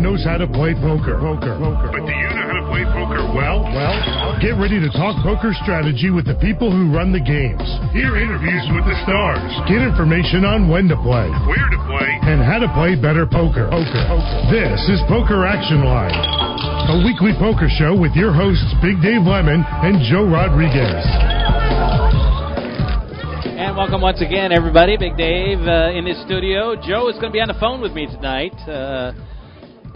Everyone knows how to play poker. Poker. Poker. But do you know how to play poker well? Well, get ready to talk poker strategy with the people who run the games. Hear interviews with the stars. Get information on when to play Where to play. and how to play better poker. Poker. This is Poker Action Line, a weekly poker show with your hosts Big Dave Lemon and Joe Rodriguez. And welcome once again, everybody. Big Dave uh, in his studio. Joe is going to be on the phone with me tonight, uh,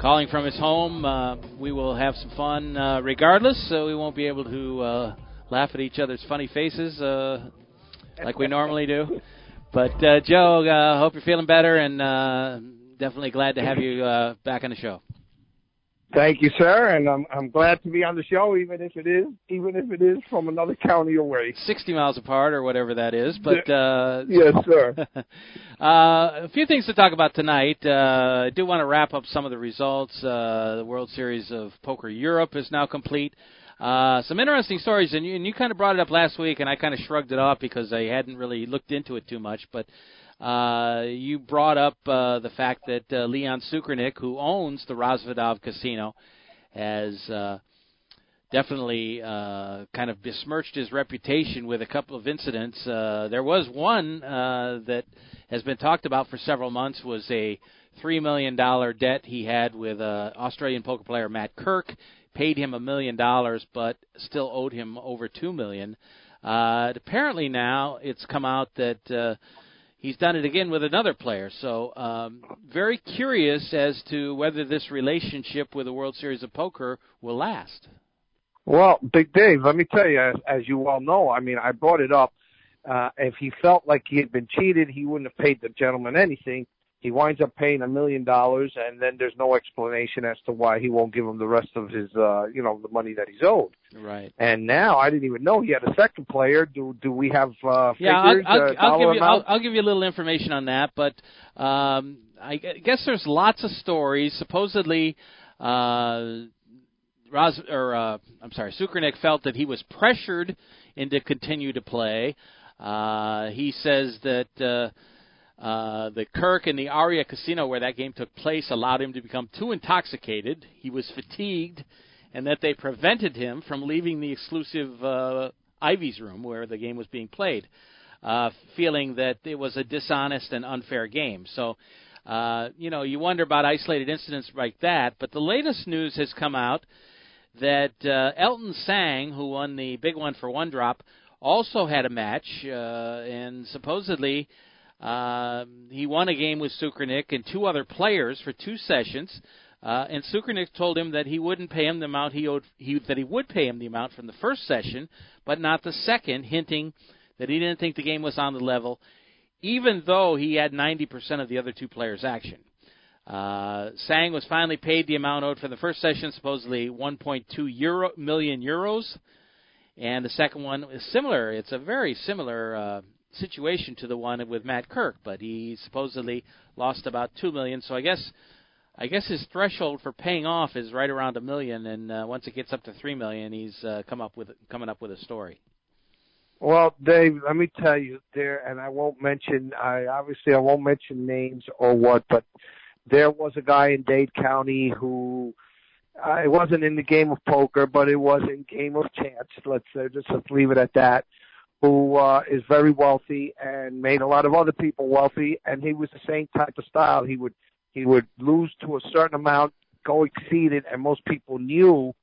calling from his home. Uh, we will have some fun uh, regardless, so we won't be able to uh, laugh at each other's funny faces uh, like we normally do. But uh, Joe, uh, hope you're feeling better, and uh, definitely glad to have you uh, back on the show. Thank you, sir, and I'm I'm glad to be on the show, even if it is even if it is from another county away. 60 miles apart, or whatever that is. But uh, Yes, sir. uh, a few things to talk about tonight. Uh, I do want to wrap up some of the results. Uh, the World Series of Poker Europe is now complete. Uh, some interesting stories, and you, and you kind of brought it up last week, and I kind of shrugged it off because I hadn't really looked into it too much. But uh, you brought up uh, the fact that uh, Leon Tsoukernik, who owns the Rozvadov Casino, has uh, definitely uh, kind of besmirched his reputation with a couple of incidents. Uh, there was one uh, that has been talked about for several months was a three million dollar debt he had with uh, Australian poker player Matt Kirk. Paid him a million dollars, but still owed him over two million. Uh, apparently now it's come out that uh, he's done it again with another player. So um, very curious as to whether this relationship with the World Series of Poker will last. Well, Big Dave, let me tell you, as, as you all know, I mean, I brought it up. Uh, if he felt like he had been cheated, he wouldn't have paid the gentleman anything. He winds up paying a million dollars, and then there's no explanation as to why he won't give him the rest of his, uh, you know, the money that he's owed. Right. And now I didn't even know he had a second player. Do do we have uh, Yeah, figures? I'll, I'll, uh, I'll give you I'll. I'll give you a little information on that, but um, I guess there's lots of stories. Supposedly, uh, Ros or uh, I'm sorry, Tsoukernik felt that he was pressured into continue to play. Uh, he says that. Uh, uh, the Kirk and the Aria Casino, where that game took place, allowed him to become too intoxicated. He was fatigued, and that they prevented him from leaving the exclusive uh, Ivey's room where the game was being played, uh, feeling that it was a dishonest and unfair game. So, uh, you know, you wonder about isolated incidents like that. But the latest news has come out that uh, Elton Tsang, who won the big one for one drop, also had a match, uh, and supposedly uh, he won a game with Tsoukernik and two other players for two sessions. Uh, and Tsoukernik told him that he wouldn't pay him the amount he owed. He, that he would pay him the amount from the first session, but not the second, hinting that he didn't think the game was on the level, even though he had 90% of the other two players' action. Uh, Tsang was finally paid the amount owed for the first session, supposedly 1.2 euro, million euros, and the second one is similar. It's a very similar uh, situation to the one with Matt Kirk, but he supposedly lost about two million. So I guess, I guess his threshold for paying off is right around a million, and uh, once it gets up to three million, he's uh, come up with coming up with a story. Well, Dave, let me tell you there, and I won't mention. I obviously I won't mention names or what, but there was a guy in Dade County who uh, it wasn't in the game of poker, but it was in game of chance. Let's uh, just let's leave it at that. Who uh, is very wealthy and made a lot of other people wealthy, and he was the same type of style. He would he would lose to a certain amount, go exceed it, and most people knew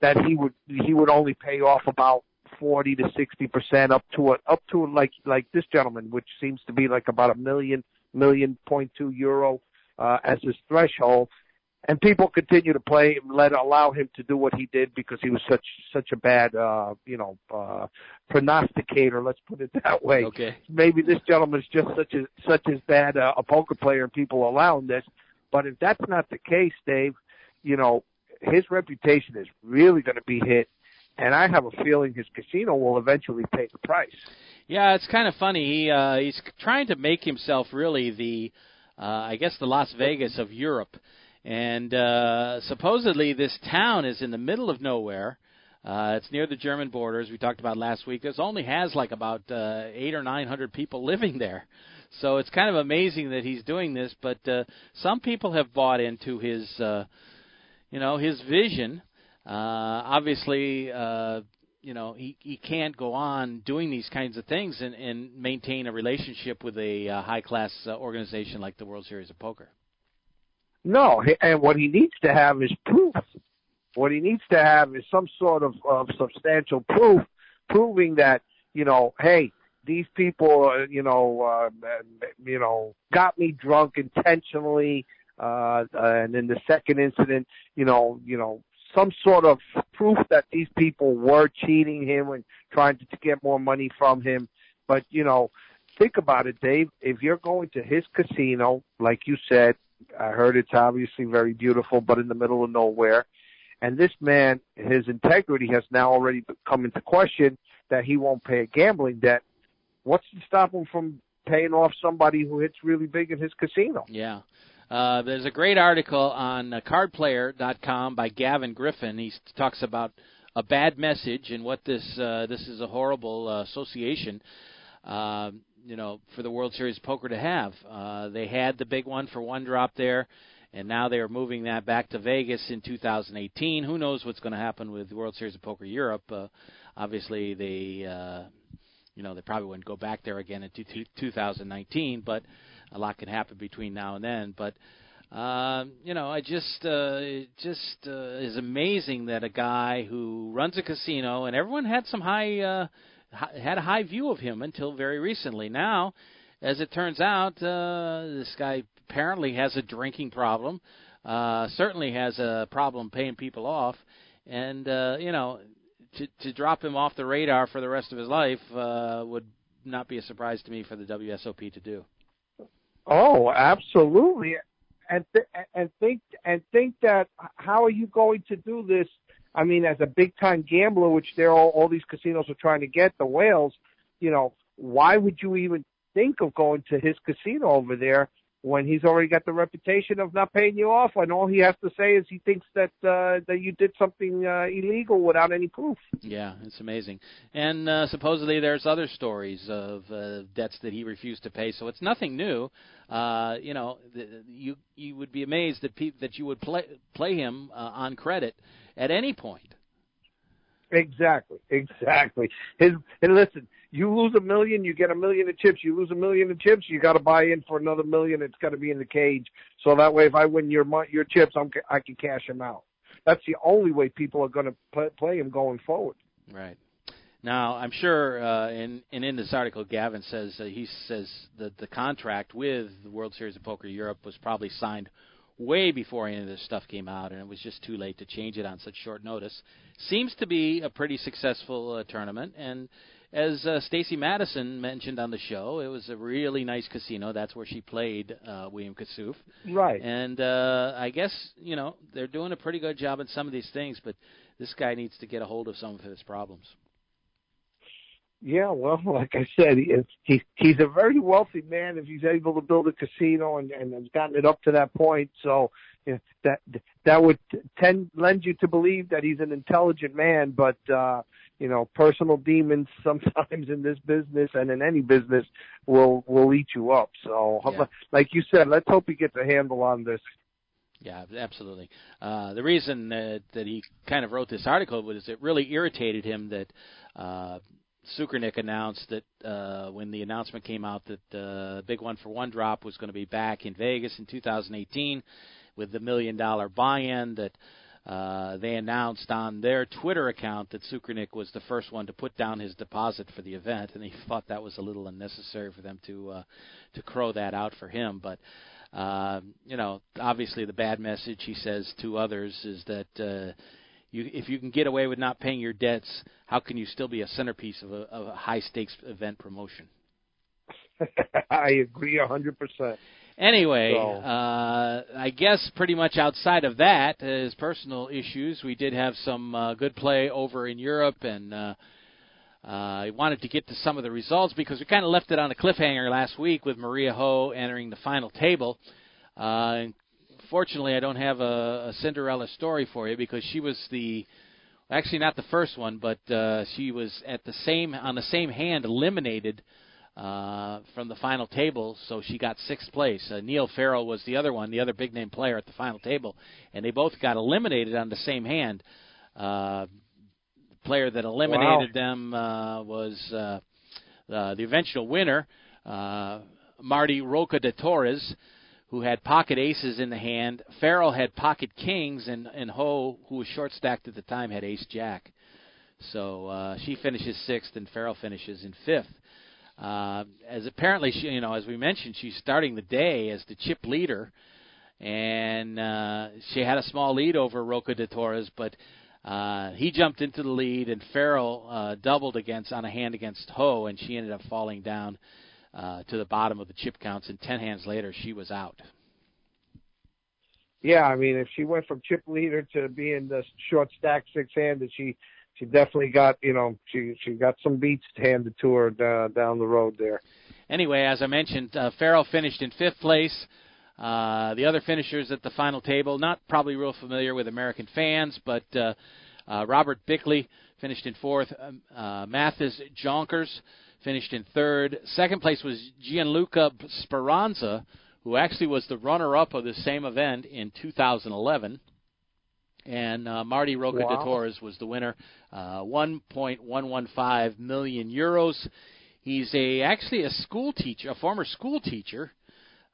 that he would he would only pay off about forty to sixty percent up to a, up to like like this gentleman, which seems to be like about a million million point two euro uh, as his threshold. And people continue to play, let allow him to do what he did because he was such such a bad, uh, you know, uh, prognosticator. Let's put it that way. Okay. Maybe this gentleman's just such a such as bad uh, a poker player, and people allow him this. But if that's not the case, Dave, you know, his reputation is really going to be hit, and I have a feeling his casino will eventually pay the price. Yeah, it's kind of funny. He uh, he's trying to make himself really the, uh, I guess, the Las Vegas of Europe, and uh, supposedly this town is in the middle of nowhere. Uh, it's near the German border, as we talked about last week. It only has like about uh, eight or nine hundred people living there, so it's kind of amazing that he's doing this. But uh, some people have bought into his, uh, you know, his vision. Uh, obviously, uh, you know, he he can't go on doing these kinds of things and, and maintain a relationship with a uh, high class uh, organization like the World Series of Poker. No, and what he needs to have is proof. What he needs to have is some sort of, of substantial proof, proving that you know, hey, these people, uh, you know, uh, you know, got me drunk intentionally. Uh, and in the second incident, you know, you know, some sort of proof that these people were cheating him and trying to, to get more money from him. But you know, think about it, Dave. If you're going to his casino, like you said, I heard it's obviously very beautiful, but in the middle of nowhere. And this man, his integrity has now already come into question that he won't pay a gambling debt. What's to stop him from paying off somebody who hits really big in his casino? Yeah. Uh, there's a great article on uh, cardplayer.com by Gavin Griffin. He talks about a bad message and what this uh, this is a horrible uh, association. Uh, you know, for the World Series poker to have. Uh, they had the big one for one drop there, and now they are moving that back to Vegas in 2018. Who knows what's going to happen with World Series of Poker Europe? Uh, obviously, they, uh, you know, they probably wouldn't go back there again in 2019, but a lot can happen between now and then. But um, you know, I just uh, it just uh, is amazing that a guy who runs a casino and everyone had some high uh, had a high view of him until very recently. Now, as it turns out, uh, this guy apparently has a drinking problem. Uh, certainly has a problem paying people off, and uh, you know, to to drop him off the radar for the rest of his life uh, would not be a surprise to me for the WSOP to do. Oh, absolutely. And th- and think and think that how are you going to do this I mean, as a big time gambler, which they're all, all these casinos are trying to get the whales, you know, why would you even think of going to his casino over there when he's already got the reputation of not paying you off and all he has to say is he thinks that uh that you did something uh, illegal without any proof? Yeah it's amazing. And uh, supposedly there's other stories of uh, debts that he refused to pay. So it's nothing new. Uh you know the, you you would be amazed that pe- that you would play play him uh, on credit at any point. Exactly, exactly. His and listen, you lose a million, you get a million of chips. You lose a million of chips, you got to buy in for another million. It's got to be in the cage, so that way, if I win your your chips, I'm I can cash them out. That's the only way people are going to play, play him going forward. Right. Now, I'm sure, uh, and, and in this article, Gavin says uh, he says that the contract with the World Series of Poker Europe was probably signed way before any of this stuff came out, and it was just too late to change it on such short notice. Seems to be a pretty successful uh, tournament, and as uh, Stacy Matuson mentioned on the show, it was a really nice casino. That's where she played uh, William Kassouf. Right. And uh, I guess you know they're doing a pretty good job in some of these things, but this guy needs to get a hold of some of his problems. Yeah, well, like I said, he, he he's a very wealthy man if he's able to build a casino and and has gotten it up to that point. So you know, that that would tend lend you to believe that he's an intelligent man. But uh, you know, personal demons sometimes in this business and in any business will will eat you up. So, yeah. like you said, let's hope he gets a handle on this. Yeah, absolutely. Uh, the reason that, that he kind of wrote this article was it really irritated him that uh, Tsoukernik announced that uh, when the announcement came out that the uh, Big One for One drop was going to be back in Vegas in 2018 with the million dollar buy-in that uh, they announced on their Twitter account that Tsoukernik was the first one to put down his deposit for the event, and he thought that was a little unnecessary for them to uh, to crow that out for him. But uh, you know, obviously the bad message he says to others is that uh, you, if you can get away with not paying your debts, how can you still be a centerpiece of a, of a high stakes event promotion? I agree a hundred percent. Anyway, so. uh, I guess pretty much outside of that, as personal issues, we did have some uh, good play over in Europe, and uh, uh, I wanted to get to some of the results because we kind of left it on a cliffhanger last week with Maria Ho entering the final table. Uh, Fortunately, I don't have a, a Cinderella story for you because she was the actually not the first one, but uh, she was at the same on the same hand eliminated uh, from the final table, so she got sixth place. Uh, Niall Farrell was the other one, the other big name player at the final table, and they both got eliminated on the same hand. Uh, the player that eliminated wow. them uh, was uh, uh, the eventual winner, uh, Marty Roca de Torres, who had pocket aces in the hand. Farrell had pocket kings, and and Ho, who was short stacked at the time, had ace jack. So uh, she finishes sixth, and Farrell finishes in fifth. Uh, as apparently, she, you know, as we mentioned, she's starting the day as the chip leader, and uh, she had a small lead over Roca de Torres, but uh, he jumped into the lead, and Farrell uh, doubled against on a hand against Ho, and she ended up falling down uh, to the bottom of the chip counts. And ten hands later, she was out. Yeah, I mean, if she went from chip leader to being the short stack six handed, she she definitely got you know she she got some beats handed to her uh, down the road there. Anyway, as I mentioned, uh, Farrell finished in fifth place. Uh, the other finishers at the final table, not probably real familiar with American fans, but uh, uh, Robert Bickley finished in fourth. Um, uh, Mathijs Jonkers finished in third. Second place was Gianluca Speranza, who actually was the runner-up of the same event in 2011 and uh, Marty Roca wow. de Torres was the winner. Uh, 1.115 million euros. He's a actually a school teacher, a former school teacher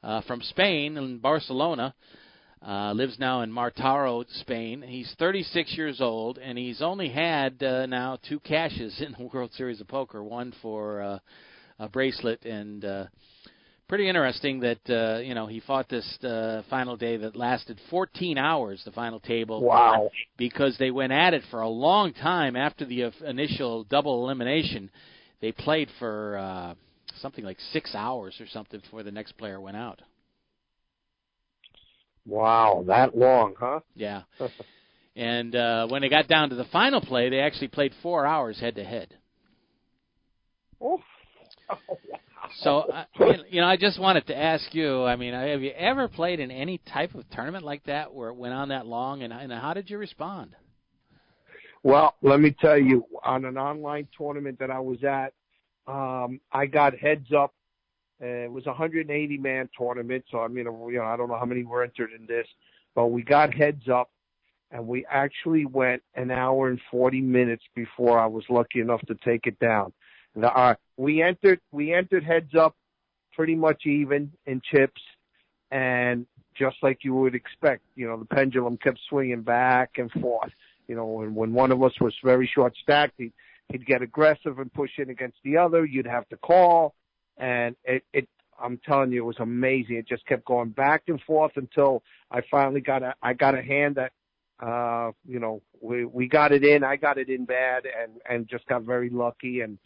uh, from Spain in Barcelona. Uh, lives now in Martaro, Spain. He's 36 years old, and he's only had uh, now two cashes in the World Series of Poker. One for uh, a bracelet and uh, pretty interesting that uh, you know he fought this uh, final day that lasted 14 hours. The final table. Wow. Because they went at it for a long time after the initial double elimination. They played for uh, something like six hours or something before the next player went out. Wow, that long, huh? Yeah. and uh, when they got down to the final play, they actually played four hours head to head. Oh. So, uh, you know, I just wanted to ask you. I mean, have you ever played in any type of tournament like that where it went on that long, and, and how did you respond? Well, let me tell you, on an online tournament that I was at, um, I got heads up. Uh, it was a 180 man tournament, so I mean, you know, I don't know how many were entered in this, but we got heads up, and we actually went an hour and 40 minutes before I was lucky enough to take it down. The, uh, we entered we entered heads up pretty much even in chips, and just like you would expect, you know, the pendulum kept swinging back and forth. You know, and when one of us was very short stacked, he'd, he'd get aggressive and push in against the other. You'd have to call, and it, it I'm telling you, it was amazing. It just kept going back and forth until I finally got a I got a hand that uh you know we we got it in i got it in bad and and just got very lucky and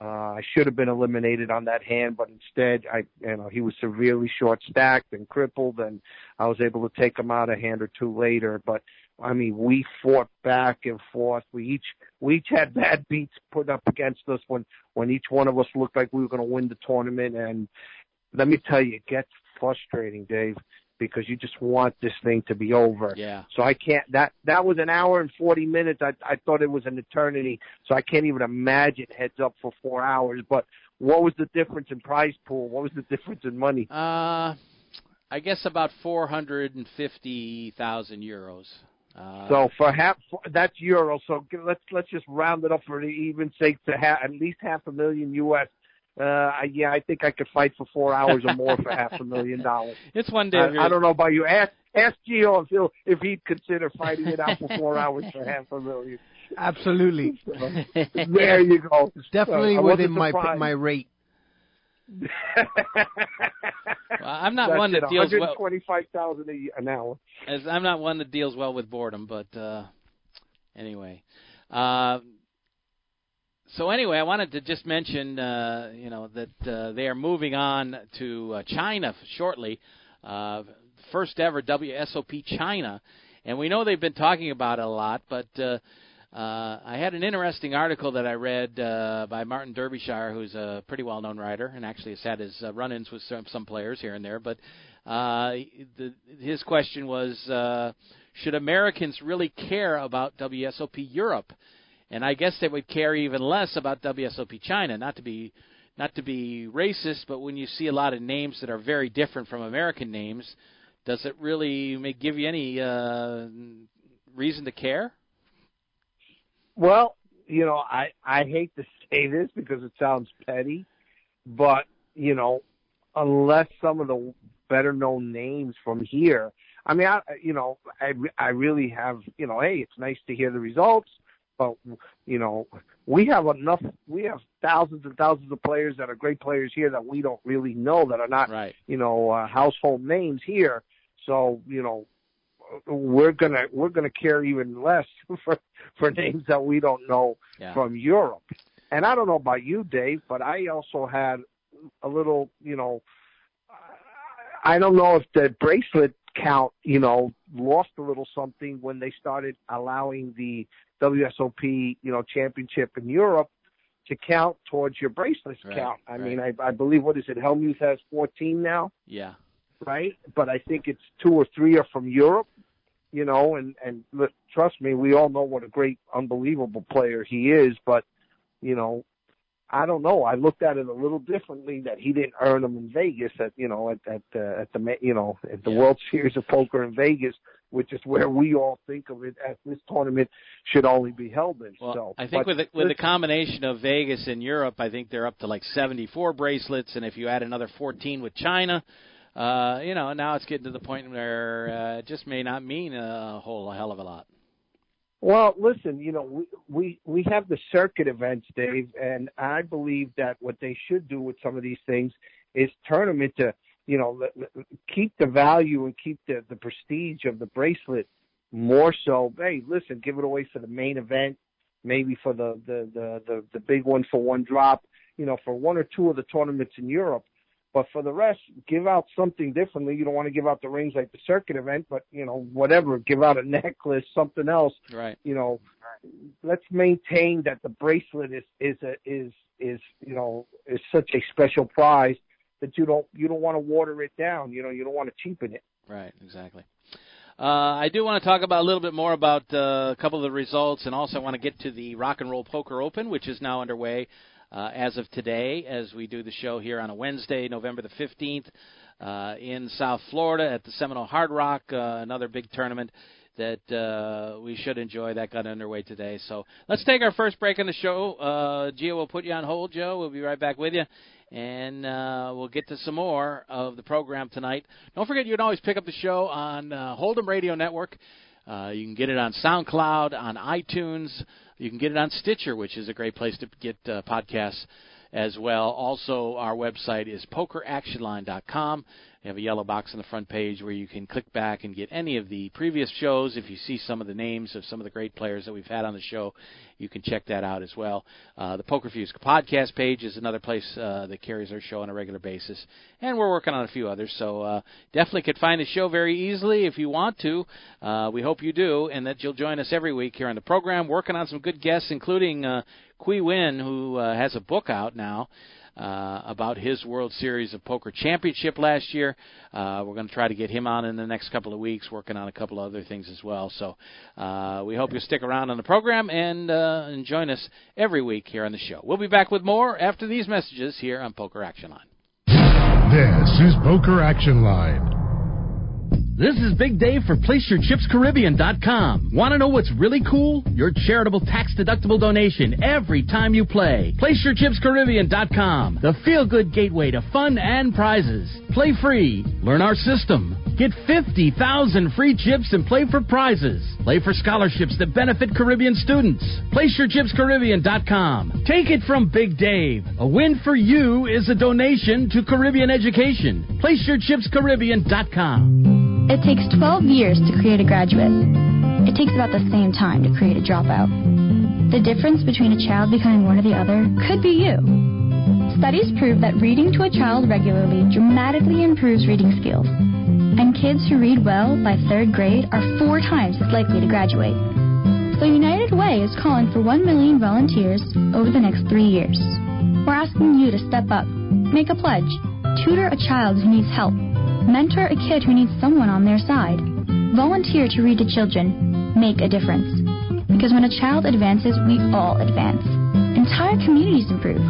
uh, I should have been eliminated on that hand, but instead, I, you know, he was severely short stacked and crippled, and I was able to take him out a hand or two later. But I mean, we fought back and forth. We each we each had bad beats put up against us when when each one of us looked like we were going to win the tournament. And let me tell you, it gets frustrating, Dave because you just want this thing to be over. Yeah. So I can't. That that was an hour and forty minutes. I I thought it was an eternity. So I can't even imagine heads up for four hours. But what was the difference in prize pool? What was the difference in money? Uh, I guess about four hundred and fifty thousand euros. Uh, so for half, for, that's euro. So let's let's just round it up for the even sake to ha- at least half a million US uh, yeah, I think I could fight for four hours or more for half a million dollars. It's one day. I, I don't know about you. Ask ask Gio if he'll if he'd consider fighting it out for four hours for half a million. Absolutely. there you go. It's definitely uh, within my my rate. well, I'm not That's one that deals well. 125,000 an hour. As I'm not one that deals well with boredom, but uh, anyway. Uh, so anyway, I wanted to just mention, uh, you know, that uh, they are moving on to uh, China shortly. Uh, first ever WSOP China, and we know they've been talking about it a lot. But uh, uh, I had an interesting article that I read uh, by Martin Derbyshire, who's a pretty well-known writer, and actually has had his uh, run-ins with some, some players here and there. But uh, the, his question was. Uh, should Americans really care about WSOP Europe? And I guess they would care even less about WSOP China. Not to be not to be racist, but when you see a lot of names that are very different from American names, does it really give you any uh, reason to care? Well, you know, I I hate to say this because it sounds petty, but you know, unless some of the better known names from here, I mean, I you know, I I really have you know, hey, it's nice to hear the results, but you know, we have enough. We have thousands and thousands of players that are great players here that we don't really know that are not right. you know uh, household names here. So you know, we're gonna we're gonna care even less for for names that we don't know yeah. from Europe. And I don't know about you, Dave, but I also had a little, you know, I don't know if the bracelet count, you know, lost a little something when they started allowing the WSOP, you know, championship in Europe to count towards your bracelets right, count. I right. mean, I, I believe what is it? Hellmuth has 14 now, Yeah. Right? But I think it's two or three are from Europe, you know, and and look, trust me, we all know what a great, unbelievable player he is. But you know, I don't know. I looked at it a little differently that he didn't earn them in Vegas at you know at at uh, at the you know at the Yeah. World Series of Poker in Vegas, which is where we all think of it as this tournament should only be held in. Well, so I think with the, with the combination of Vegas and Europe, I think they're up to like 74 bracelets, and if you add another 14 with China, uh, you know, now it's getting to the point where uh, it just may not mean a whole hell of a lot. Well, listen, you know, we, we we have the circuit events, Dave, and I believe that what they should do with some of these things is turn them into, you know, keep the value and keep the the prestige of the bracelet more so. Hey, listen, give it away for the main event, maybe for the the the the, the big one for one drop, you know, for one or two of the tournaments in Europe. But for the rest, give out something differently. You don't want to give out the rings like the circuit event, but you know, whatever. Give out a necklace, something else Right. you know, let's maintain that the bracelet is is a, is is you know is such a special prize that you don't you don't want to water it down. You know, you don't want to cheapen it. Right, exactly. Uh, I do want to talk about a little bit more about uh, a couple of the results, and also I want to get to the Rock and Roll Poker Open, which is now underway uh, as of today, as we do the show here on a Wednesday, November the fifteenth, uh, in South Florida at the Seminole Hard Rock, uh, another big tournament that uh, we should enjoy. That got underway today. So let's take our first break on the show. Uh, will put you on hold, Joe. We'll be right back with you. And uh, we'll get to some more of the program tonight. Don't forget, you can always pick up the show on uh, Hold'em Radio Network. Uh, you can get it on SoundCloud, on iTunes. You can get it on Stitcher, which is a great place to get uh, podcasts as well. Also, our website is pokeractionline.com. We have a yellow box on the front page where you can click back and get any of the previous shows. If you see some of the names of some of the great players that we've had on the show, you can check that out as well. Uh, the Poker Fuse podcast page is another place uh, that carries our show on a regular basis, and we're working on a few others. So uh, definitely could find the show very easily if you want to. Uh, we hope you do, and that you'll join us every week here on the program, working on some good guests, including uh, Qui Nguyen, who uh, has a book out now uh, about his World Series of Poker Championship last year. Uh, we're going to try to get him on in the next couple of weeks, working on a couple of other things as well. So uh, we hope you'll stick around on the program and, uh, and join us every week here on the show. We'll be back with more after these messages here on Poker Action Line. This is Poker Action Line. This is Big Dave for PlaceYourChipsCaribbean.com. Want to know what's really cool? Your charitable tax-deductible donation every time you play. PlaceYourChipsCaribbean.com. The feel-good gateway to fun and prizes. Play free. Learn our system. Get 50,000 free chips and play for prizes. Play for scholarships that benefit Caribbean students. PlaceYourChipsCaribbean.com. Take it from Big Dave. A win for you is a donation to Caribbean education. PlaceYourChipsCaribbean.com. It takes 12 years to create a graduate. It takes about the same time to create a dropout. The difference between a child becoming one or the other could be you. Studies prove that reading to a child regularly dramatically improves reading skills. And kids who read well by third grade are four times as likely to graduate. So United Way is calling for 1 million volunteers over the next three years. We're asking you to step up, make a pledge, tutor a child who needs help, mentor a kid who needs someone on their side. Volunteer to read to children. Make a difference. Because when a child advances, we all advance. Entire communities improve.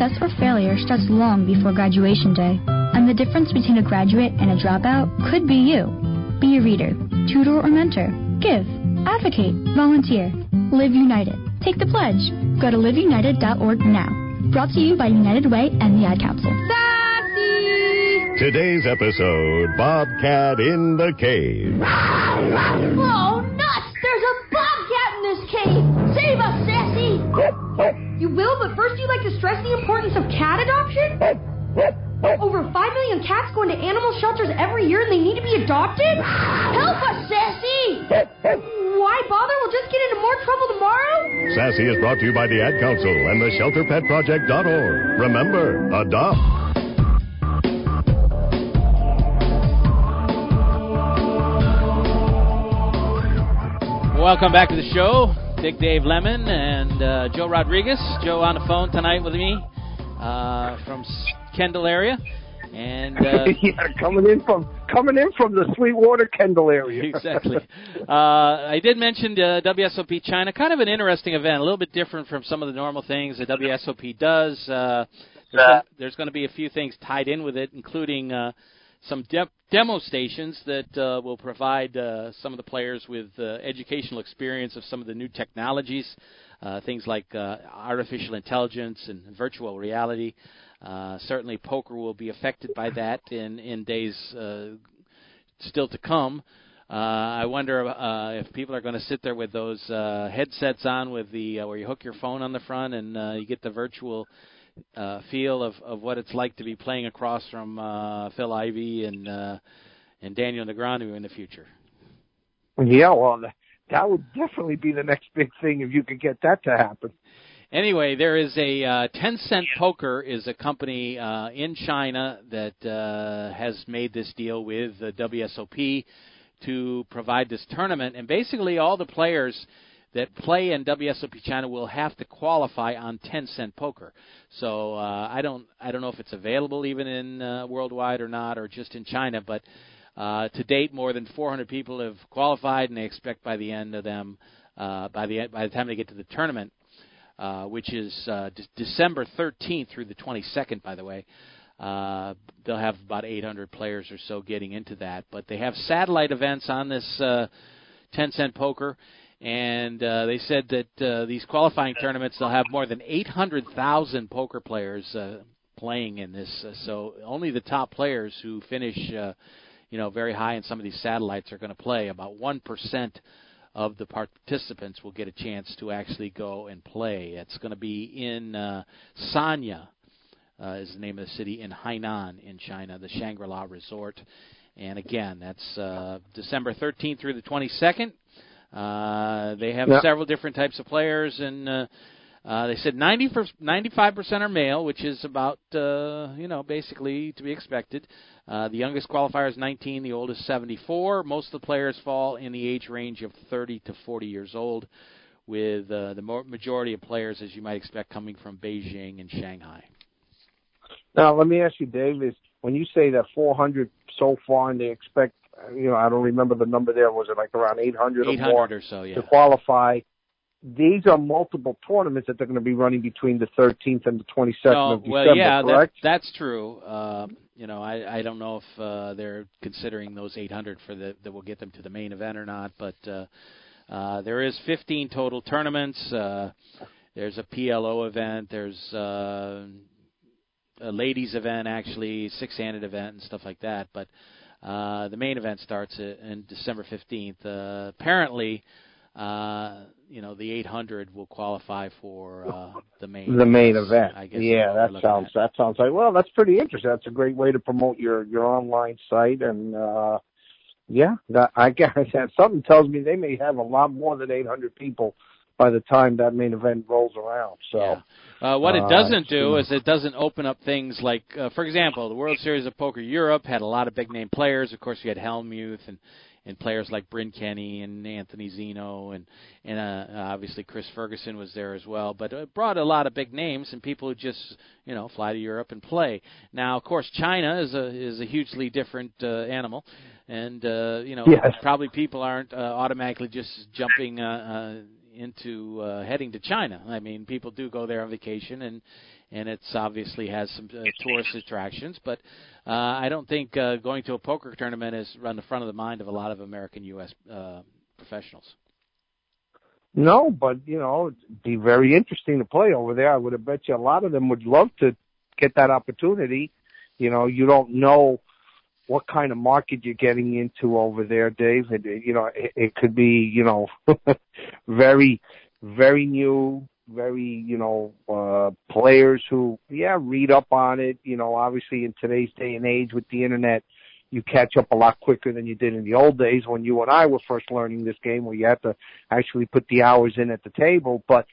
The path to success or failure starts long before graduation day, and the difference between a graduate and a dropout could be you. Be a reader, tutor, or mentor. Give, advocate, volunteer. Live United. Take the pledge. Go to liveunited.org now. Brought to you by United Way and the Ad Council. Sassy! Today's episode Bobcat in the Cave. Oh, nuts! There's a bobcat in this cave! Save us, Sassy! You will, but first you'd like to stress the importance of cat adoption? Over 5 million cats go into animal shelters every year and they need to be adopted? Help us, Sassy! Why bother? We'll just get into more trouble tomorrow? Sassy is brought to you by the Ad Council and the ShelterPetProject.org. Remember, adopt. Welcome back to the show. Big Dave Lemon and uh, Joe Rodriguez. Joe on the phone tonight with me uh, from Kendall area. And uh, yeah, coming in from coming in from the Sweetwater Kendall area. exactly. Uh, I did mention uh, WSOP China, kind of an interesting event, a little bit different from some of the normal things that WSOP does. Uh, there's, there's going to be a few things tied in with it, including uh, some de- demo stations that uh, will provide uh, some of the players with uh, educational experience of some of the new technologies, uh, things like uh, artificial intelligence and virtual reality. Uh, certainly, poker will be affected by that in in days still to come. I wonder if people are going to sit there with those headsets on, with the where you hook your phone on the front and you get the virtual uh, feel of, of what it's like to be playing across from uh, Phil Ivey and uh, and Daniel Negreanu in the future. Yeah, well, that would definitely be the next big thing if you could get that to happen. Anyway, there is a uh, Tencent Poker is a company uh, in China that uh, has made this deal with the WSOP to provide this tournament, and basically all the players that play in WSOP China will have to qualify on Tencent Poker. So uh, I don't I don't know if it's available even in uh, worldwide or not, or just in China. But uh, to date, more than 400 people have qualified, and they expect by the end of them uh, by the by the time they get to the tournament, uh, which is uh, de- December 13th through the 22nd, by the way. Uh, they'll have about 800 players or so getting into that, but they have satellite events on this uh, Cent Poker, and uh, they said that uh, these qualifying tournaments they'll have more than 800,000 poker players uh, playing in this. Uh, so only the top players who finish, uh, you know, very high in some of these satellites are going to play. About one percent of the participants will get a chance to actually go and play. It's going to be in uh, Sanya. Uh, is the name of the city in Hainan in China, the Shangri-La Resort. And again, that's uh, December 13th through the 22nd. Uh, they have yeah. several different types of players, and uh, uh, they said 90 for, 95% are male, which is about uh, you know basically to be expected. Uh, the youngest qualifier is 19, the oldest 74. Most of the players fall in the age range of 30 to 40 years old, with uh, the majority of players, as you might expect, coming from Beijing and Shanghai. Now, let me ask you, Dave, is when you say that 400 so far, and they expect you know, I don't remember the number there. Was it like around 800, 800 or more or so, yeah. to qualify? These are multiple tournaments that they're going to be running between the 13th and the 22nd no, of December. Well, yeah, correct? That, that's true. Uh, you know, I, I don't know if uh, they're considering those 800 for the that will get them to the main event or not, but uh, uh, there is 15 total tournaments. Uh, there's a PLO event. There's uh, a ladies event, actually, six-handed event and stuff like that. But uh, the main event starts in December 15th. Uh, apparently, uh, you know, the 800 will qualify for uh, the main the main event. I guess yeah, that sounds at. that sounds like well, that's pretty interesting. That's a great way to promote your your online site and. uh yeah, that, I guess something tells me they may have a lot more than 800 people by the time that main event rolls around. So, yeah. uh, what it doesn't uh, do is it doesn't open up things like, uh, for example, the World Series of Poker Europe had a lot of big name players. Of course, you had Hellmuth and and players like Bryn Kenney and Anthony Zinno and and uh, obviously Chris Ferguson was there as well. But it brought a lot of big names and people who just you know fly to Europe and play. Now, of course, China is a is a hugely different uh, animal, and uh, you know yes. probably people aren't uh, automatically just jumping. Uh, uh, into uh, heading to China. I mean, people do go there on vacation, and and it's obviously has some uh, tourist attractions. But uh, I don't think uh, going to a poker tournament is on the front of the mind of a lot of American U.S. Uh, professionals. No, but you know, it'd be very interesting to play over there. I would have bet you a lot of them would love to get that opportunity. You know, you don't know what kind of market you're getting into over there, Dave. It, you know, it, it could be, you know, very, very new, very, you know, uh, players who, yeah, read up on it. You know, obviously in today's day and age with the internet, you catch up a lot quicker than you did in the old days when you and I were first learning this game where you had to actually put the hours in at the table. But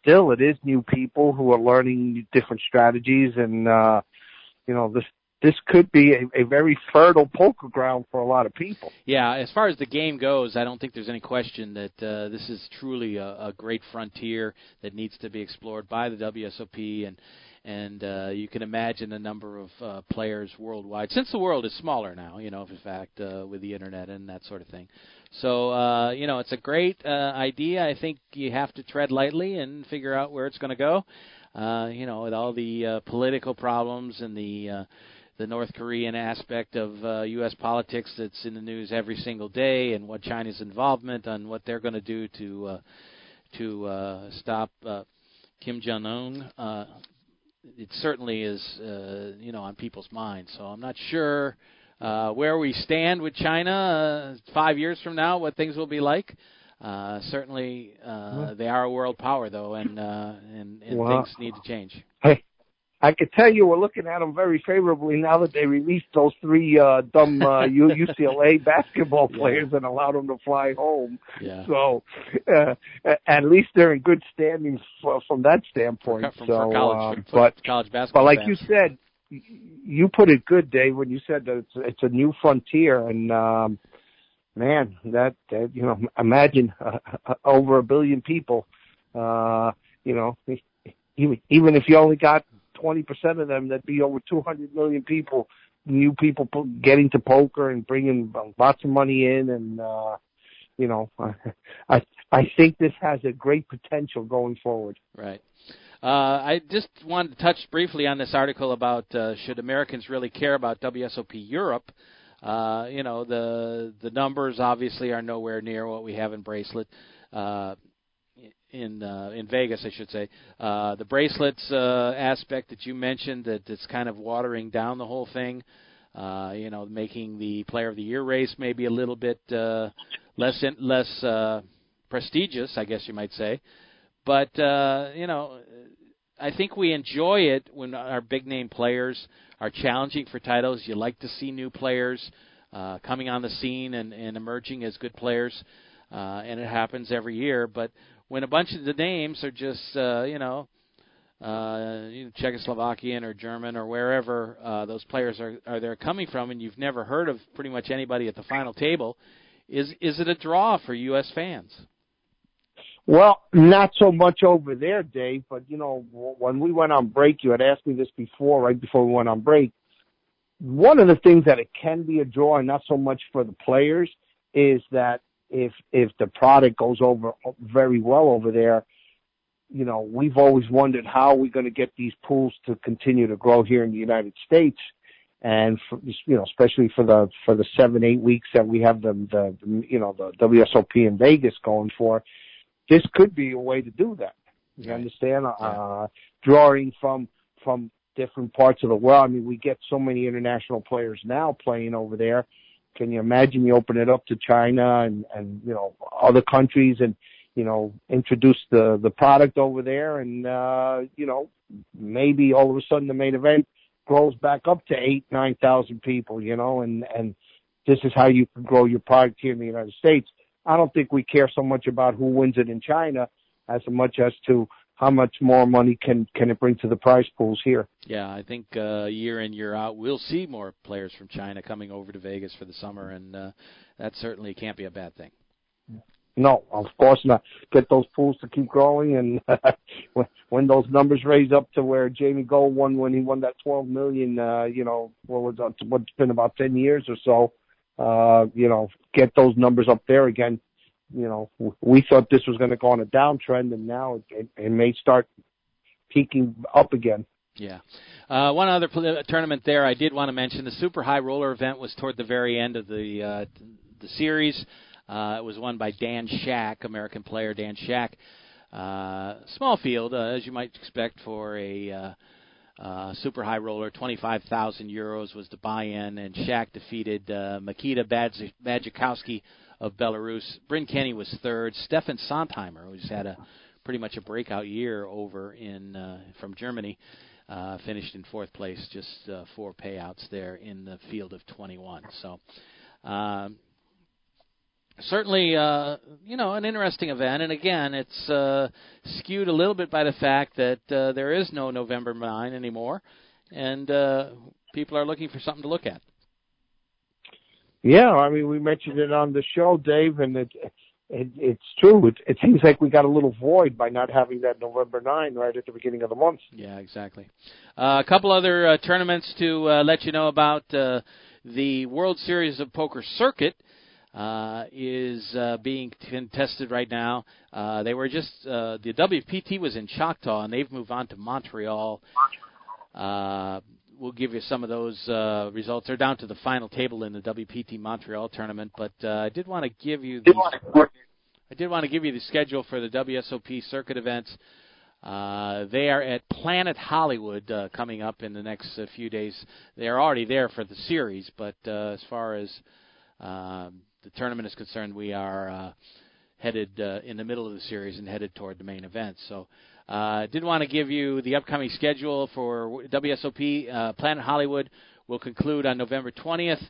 still, it is new people who are learning different strategies and, uh, you know, this, this could be a, a very fertile poker ground for a lot of people. Yeah, as far as the game goes, I don't think there's any question that uh, this is truly a, a great frontier that needs to be explored by the WSOP and and uh, you can imagine the number of uh, players worldwide. Since the world is smaller now you know in fact uh, with the internet and that sort of thing. So uh, you know it's a great uh, idea. I think you have to tread lightly and figure out where it's going to go. Uh, you know with all the uh, political problems and the uh, the North Korean aspect of uh, U.S. politics that's in the news every single day, and what China's involvement on what they're going to do to uh, to uh, stop uh, Kim Jong Un. Uh, it certainly is, uh, you know, on people's minds. So I'm not sure uh, where we stand with China uh, five years from now, what things will be like. Uh, certainly, uh, they are a world power, though, and uh, and, and Well, things need to change. Hey, I could tell you we're looking at them very favorably now that they released those three uh, dumb uh, UCLA basketball Yeah. players and allowed them to fly home. Yeah. So uh, at least they're in good standing f- from that standpoint. For, so, for college, um, for, but college basketball. but like fans. you said, you put it good, Dave, when you said that it's, it's a new frontier, and um, man, that, that you know, imagine uh, uh, over a billion people. Uh, you know, even even if you only got twenty percent of them, that'd be over two hundred million people, new people getting to poker and bringing lots of money in, and uh, you know, I I think this has a great potential going forward. Right. Uh, I just wanted to touch briefly on this article about uh, should Americans really care about WSOP Europe. Uh, you know, the the numbers obviously are nowhere near what we have in Bracelet. Uh, in uh, in Vegas, I should say. Uh, the bracelets uh, aspect that you mentioned that it's kind of watering down the whole thing. Uh, you know, making the Player of the Year race maybe a little bit uh, less in, less uh, prestigious, I guess you might say. But uh, you know, I think we enjoy it when our big name players are challenging for titles. You like to see new players uh, coming on the scene and, and emerging as good players, uh, and it happens every year. But when a bunch of the names are just uh, you know uh, Czechoslovakian or German or wherever uh, those players are are they're coming from, and you've never heard of pretty much anybody at the final table, is is it a draw for U.S. fans? Well, not so much over there, Dave, but you know, when we went on break, you had asked me this before, right before we went on break. One of the things that it can be a draw, and not so much for the players, is that if if the product goes over very well over there, you know, we've always wondered how we're going to get these pools to continue to grow here in the United States, and for, you know, especially for the for the seven eight weeks that we have the the you know the WSOP in Vegas going for this could be a way to do that. You Right. understand? Uh, drawing from from different parts of the world. I mean, we get so many international players now playing over there. Can you imagine you open it up to China and and you know other countries and you know introduce the the product over there and uh, you know maybe all of a sudden the main event grows back up to eight nine thousand people. You know, and and this is how you can grow your product here in the United States. I don't think we care so much about who wins it in China as much as to how much more money can can it bring to the prize pools here. Yeah, I think uh, year in year out we'll see more players from China coming over to Vegas for the summer, and uh, that certainly can't be a bad thing. No, of course not. Get those pools to keep growing, and when, when those numbers raise up to where Jamie Gold won when he won that 12 million, uh, you know, what was that? What's been about 10 years or so. Uh, you know, get those numbers up there again. You know, we thought this was going to go on a downtrend, and now it, it may start peaking up again. Yeah. Uh, one other pl- tournament there I did want to mention the Super High Roller event was toward the very end of the uh, the series. Uh, it was won by Dan Shak, American player Dan Shak. Uh, small field, uh, as you might expect for a uh, uh, super high roller. 25,000 euros was the buy-in, and Shak defeated uh, Mikita Badziakouski of Belarus. Bryn Kenney was third. Steffen Sontheimer, who's had a pretty much a breakout year over in uh, from Germany, uh, finished in fourth place, just uh, four payouts there in the field of 21. So. Um, certainly, uh, you know, an interesting event. And again, it's uh, skewed a little bit by the fact that uh, there is no November 9 anymore, and uh, people are looking for something to look at. Yeah, I mean, we mentioned it on the show, Dave, and it, it it's true. It, it seems like we got a little void by not having that November 9 right at the beginning of the month. Yeah, exactly. Uh, a couple other uh, tournaments to uh, let you know about. Uh, the World Series of Poker circuit uh, is uh, being contested right now. Uh, they were just uh, the WPT was in Choctaw, and they've moved on to Montreal. Uh, we'll give you some of those uh, results. They're down to the final table in the WPT Montreal tournament, but uh, I did want to give you the I did want to give you the schedule for the WSOP circuit events. Uh, they are at Planet Hollywood uh, coming up in the next uh, few days. They are already there for the series, but uh, as far as um, the tournament is concerned, we are uh, headed uh, in the middle of the series and headed toward the main event. So, uh, did want to give you the upcoming schedule for WSOP. Uh, Planet Hollywood will conclude on November 20th.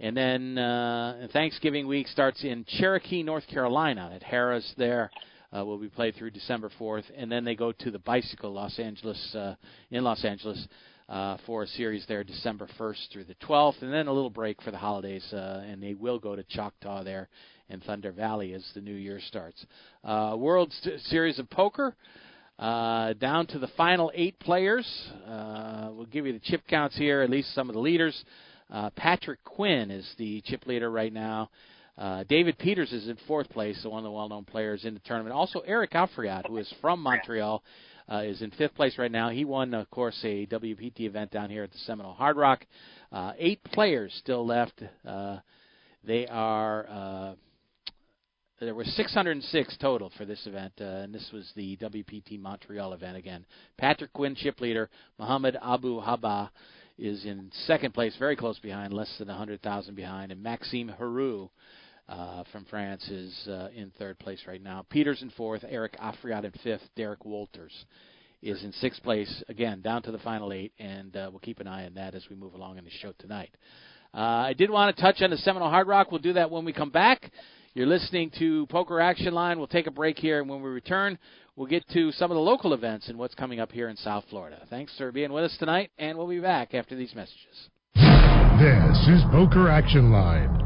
And then uh, Thanksgiving week starts in Cherokee, North Carolina, at Harrah's there. Uh, will be played through December 4th, and then they go to the Bicycle, Los Angeles, uh, in Los Angeles, uh, for a series there December 1st through the 12th, and then a little break for the holidays, uh, and they will go to Choctaw there in Thunder Valley as the new year starts. Uh, World Series of Poker. Uh, down to the final eight players. Uh, we'll give you the chip counts here, at least some of the leaders. Uh, Patrick Quinn is the chip leader right now. Uh, David Peters is in fourth place, so one of the well-known players in the tournament. Also, Eric Afriat, who is from Montreal, uh, is in fifth place right now. He won, of course, a WPT event down here at the Seminole Hard Rock. Uh, eight players still left. They are. There were 606 total for this event, uh, and this was the WPT Montreal event again. Patrick Quinn, chip leader. Mohamed Abu Haba is in second place, very close behind, less than 100,000 behind, and Maxime Heroux uh, from France is uh, in third place right now. Peters in fourth, Eric Afriat in fifth, Derek Walters is in sixth place, again, down to the final eight, and uh, we'll keep an eye on that as we move along in the show tonight. Uh, I did want to touch on the Seminole Hard Rock. We'll do that when we come back. You're listening to Poker Action Line. We'll take a break here, and when we return, we'll get to some of the local events and what's coming up here in South Florida. Thanks for being with us tonight, and we'll be back after these messages. This is Poker Action Line.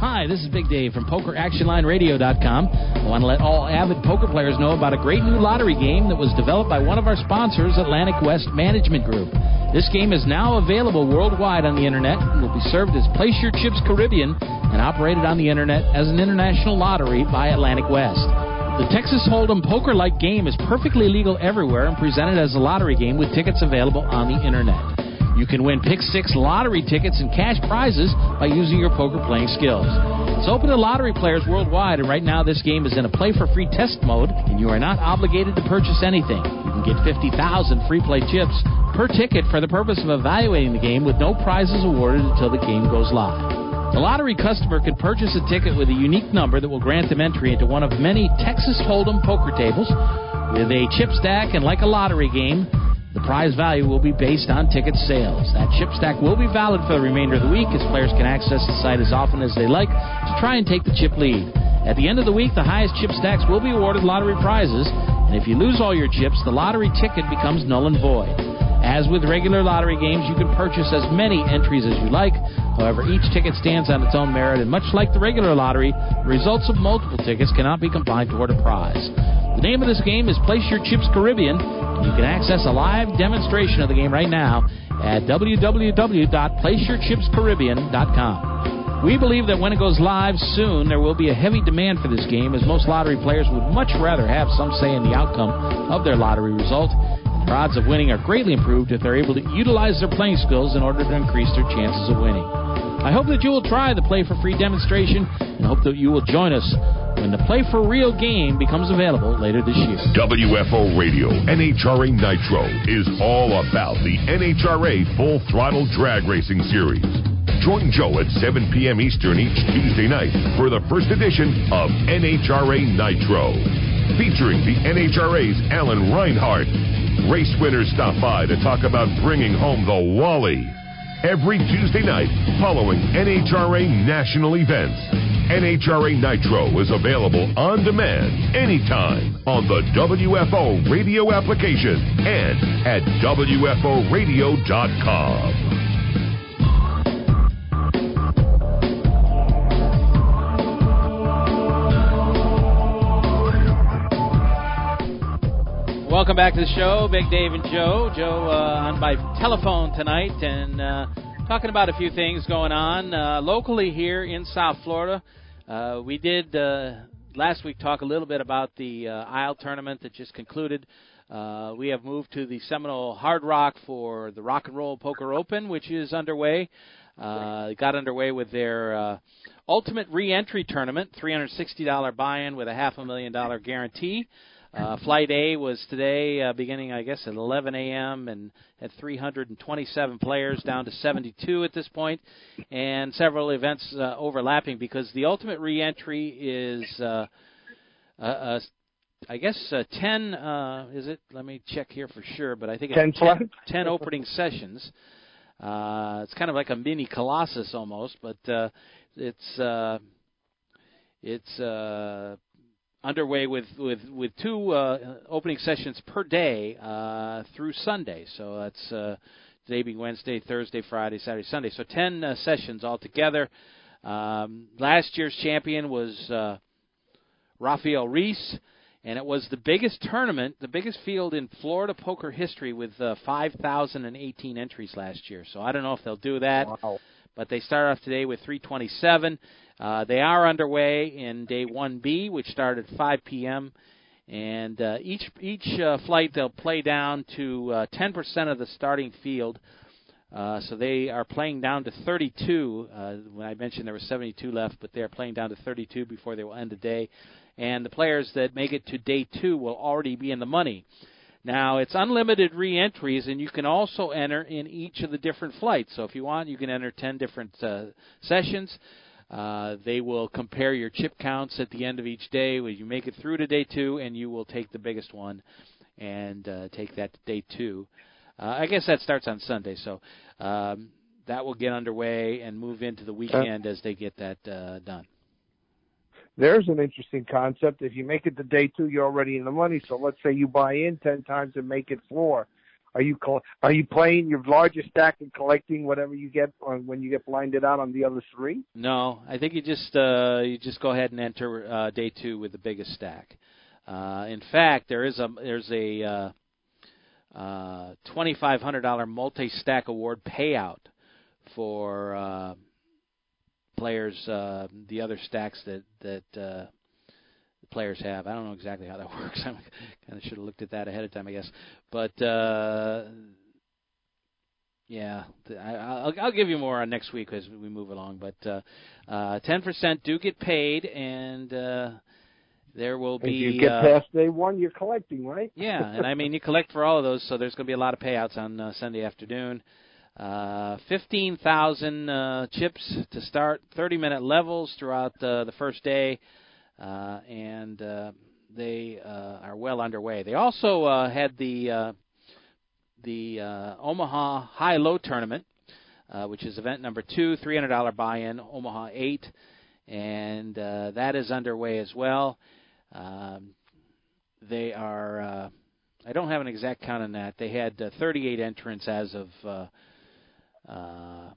Hi, this is Big Dave from PokerActionLineRadio.com. I want to let all avid poker players know about a great new lottery game that was developed by one of our sponsors, Atlantic West Management Group. This game is now available worldwide on the internet and will be served as Place Your Chips Caribbean and operated on the internet as an international lottery by Atlantic West. The Texas Hold'em poker-like game is perfectly legal everywhere and presented as a lottery game with tickets available on the internet. You can win Pick 6 lottery tickets and cash prizes by using your poker playing skills. It's open to lottery players worldwide, and right now this game is in a play for free test mode, and you are not obligated to purchase anything. You can get 50,000 free play chips per ticket for the purpose of evaluating the game with no prizes awarded until the game goes live. The lottery customer can purchase a ticket with a unique number that will grant them entry into one of many Texas Hold'em poker tables with a chip stack and like a lottery game, the prize value will be based on ticket sales. That chip stack will be valid for the remainder of the week as players can access the site as often as they like to try and take the chip lead. At the end of the week, the highest chip stacks will be awarded lottery prizes, and if you lose all your chips, the lottery ticket becomes null and void. As with regular lottery games, you can purchase as many entries as you like. However, each ticket stands on its own merit, and much like the regular lottery, the results of multiple tickets cannot be combined toward a prize. The name of this game is Place Your Chips Caribbean. You can access a live demonstration of the game right now at www.placeyourchipscaribbean.com. We believe that when it goes live soon, there will be a heavy demand for this game, as most lottery players would much rather have some say in the outcome of their lottery result. Their odds of winning are greatly improved if they're able to utilize their playing skills in order to increase their chances of winning. I hope that you will try the Play for Free demonstration and hope that you will join us when the Play for Real game becomes available later this year. WFO Radio NHRA Nitro is all about the NHRA Full Throttle Drag Racing Series. Join Joe at 7 p.m. Eastern each Tuesday night for the first edition of NHRA Nitro, featuring the NHRA's Alan Reinhart Race winners stop by to talk about bringing home the Wally. Every Tuesday night following NHRA national events. NHRA Nitro is available on demand anytime on the WFO radio application and at WFOradio.com. Welcome back to the show, Big Dave and Joe. Joe uh, on by telephone tonight and uh, talking about a few things going on uh, locally here in South Florida. Uh, we did uh, last week talk a little bit about the uh, Isle tournament that just concluded. we have moved to the Seminole Hard Rock for the Rock and Roll Poker Open, which is underway. got underway with their Ultimate Re-Entry Tournament, $360 buy-in with a half a million dollar guarantee. Uh, flight A was today, uh, beginning I guess at 11 a.m. and had 327 players, down to 72 at this point, and several events uh, overlapping because the ultimate reentry is, uh, uh, uh, I guess, uh, 10. Uh, is it? Let me check here for sure, but I think it's 10, 10, 10 opening sessions. Uh, it's kind of like a mini Colossus almost, but uh, it's uh, it's uh, underway with with with two uh, opening sessions per day uh, through Sunday. So that's uh, today being Wednesday, Thursday, Friday, Saturday, Sunday. So ten uh, sessions altogether. Um, last year's champion was uh, Rafael Reese, and it was the biggest tournament, the biggest field in Florida poker history with uh, 5,018 entries last year. So I don't know if they'll do that. Wow. But they start off today with 327. Uh, they are underway in day 1B, which started at 5 p.m. And uh, each each uh, flight they'll play down to uh, 10% of the starting field. Uh, so they are playing down to 32. Uh, when I mentioned there were 72 left, but they are playing down to 32 before they will end the day. And the players that make it to day two will already be in the money. Now it's unlimited re-entries, and you can also enter in each of the different flights. So if you want, you can enter 10 different uh, sessions. Uh, they will compare your chip counts at the end of each day. When you make it through to day two, and you will take the biggest one and uh, take that to day two. Uh, I guess that starts on Sunday, so um, that will get underway and move into the weekend as they get that uh, done. There's an interesting concept. If you make it to day two, you're already in the money. So let's say you buy in ten times and make it four. Are you are you playing your largest stack and collecting whatever you get when you get blinded out on the other three? No, I think you just uh, you just go ahead and enter uh, day two with the biggest stack. Uh, in fact, there is a there's a uh, uh, twenty five hundred dollar multi stack award payout for uh, players uh, the other stacks that that uh, the players have. I don't know exactly how that works. I kind of should have looked at that ahead of time, I guess. But uh, yeah, I, I'll, I'll give you more on next week as we move along. But uh, uh, 10% do get paid, and uh, there will be. If you get uh, past day one, you're collecting, right? yeah, and I mean you collect for all of those, so there's going to be a lot of payouts on uh, Sunday afternoon. Uh, 15,000 uh, chips to start, 30 minute levels throughout uh, the first day uh, and uh, they uh, are well underway. They also uh, had the uh, the uh, Omaha High Low Tournament, uh, which is event number two, $300 buy-in, Omaha 8, and uh, that is underway as well. Um, they are. Uh, I don't have an exact count on that. They had uh, 38 entrants as of uh,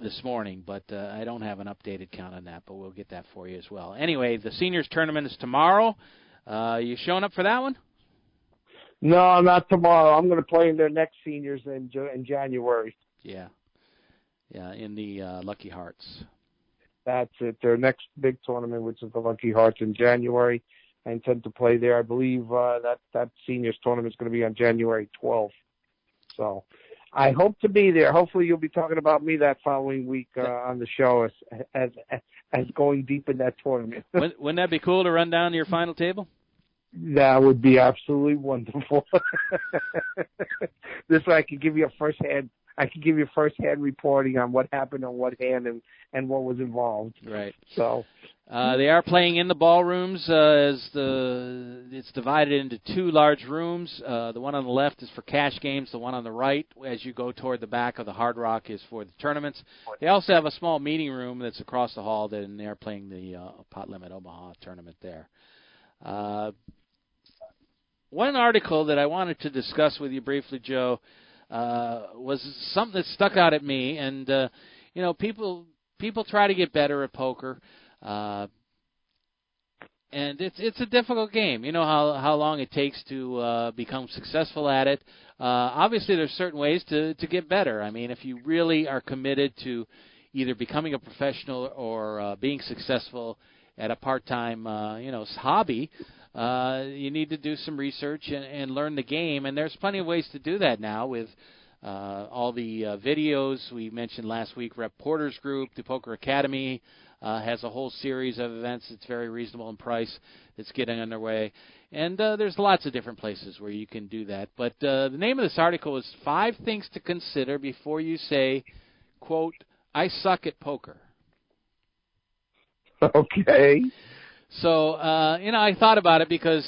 this morning, but uh, I don't have an updated count on that, but we'll get that for you as well. Anyway, the seniors tournament is tomorrow. Uh, you showing up for that one? No, not tomorrow. I'm going to play in their next seniors in in January. Yeah, yeah, in the uh, Lucky Hearts. That's it. Their next big tournament, which is the Lucky Hearts in January. I intend to play there. I believe uh, that that seniors tournament is going to be on January 12th. So I hope to be there. Hopefully, you'll be talking about me that following week uh, on the show as, as as going deep in that tournament. wouldn't, wouldn't that be cool to run down your final table? That would be absolutely wonderful. this way, I could give you a first hand. I could give you first hand reporting on what happened on what hand and and what was involved. Right. So uh, they are playing in the ballrooms uh, as the it's divided into two large rooms. Uh, the one on the left is for cash games. The one on the right, as you go toward the back of the Hard Rock, is for the tournaments. They also have a small meeting room that's across the hall, and they're playing the uh, Pot Limit Omaha tournament there. Uh, one article that I wanted to discuss with you briefly, Joe, uh, was something that stuck out at me, and uh, you know, people people try to get better at poker. Uh, and it's it's a difficult game. You know how how long it takes to uh, become successful at it. Uh, obviously, there's certain ways to to get better. I mean, if you really are committed to either becoming a professional or uh, being successful at a part-time, uh, you know, hobby, uh, you need to do some research and, and learn the game. And there's plenty of ways to do that now with uh, all the uh, videos we mentioned last week. Rep Porter's group, the Poker Academy, uh, has a whole series of events that's very reasonable in price that's getting underway. And uh, there's lots of different places where you can do that. But uh, the name of this article is Five Things to Consider Before You Say, quote, I suck at poker. Okay. So, uh, you know, I thought about it because,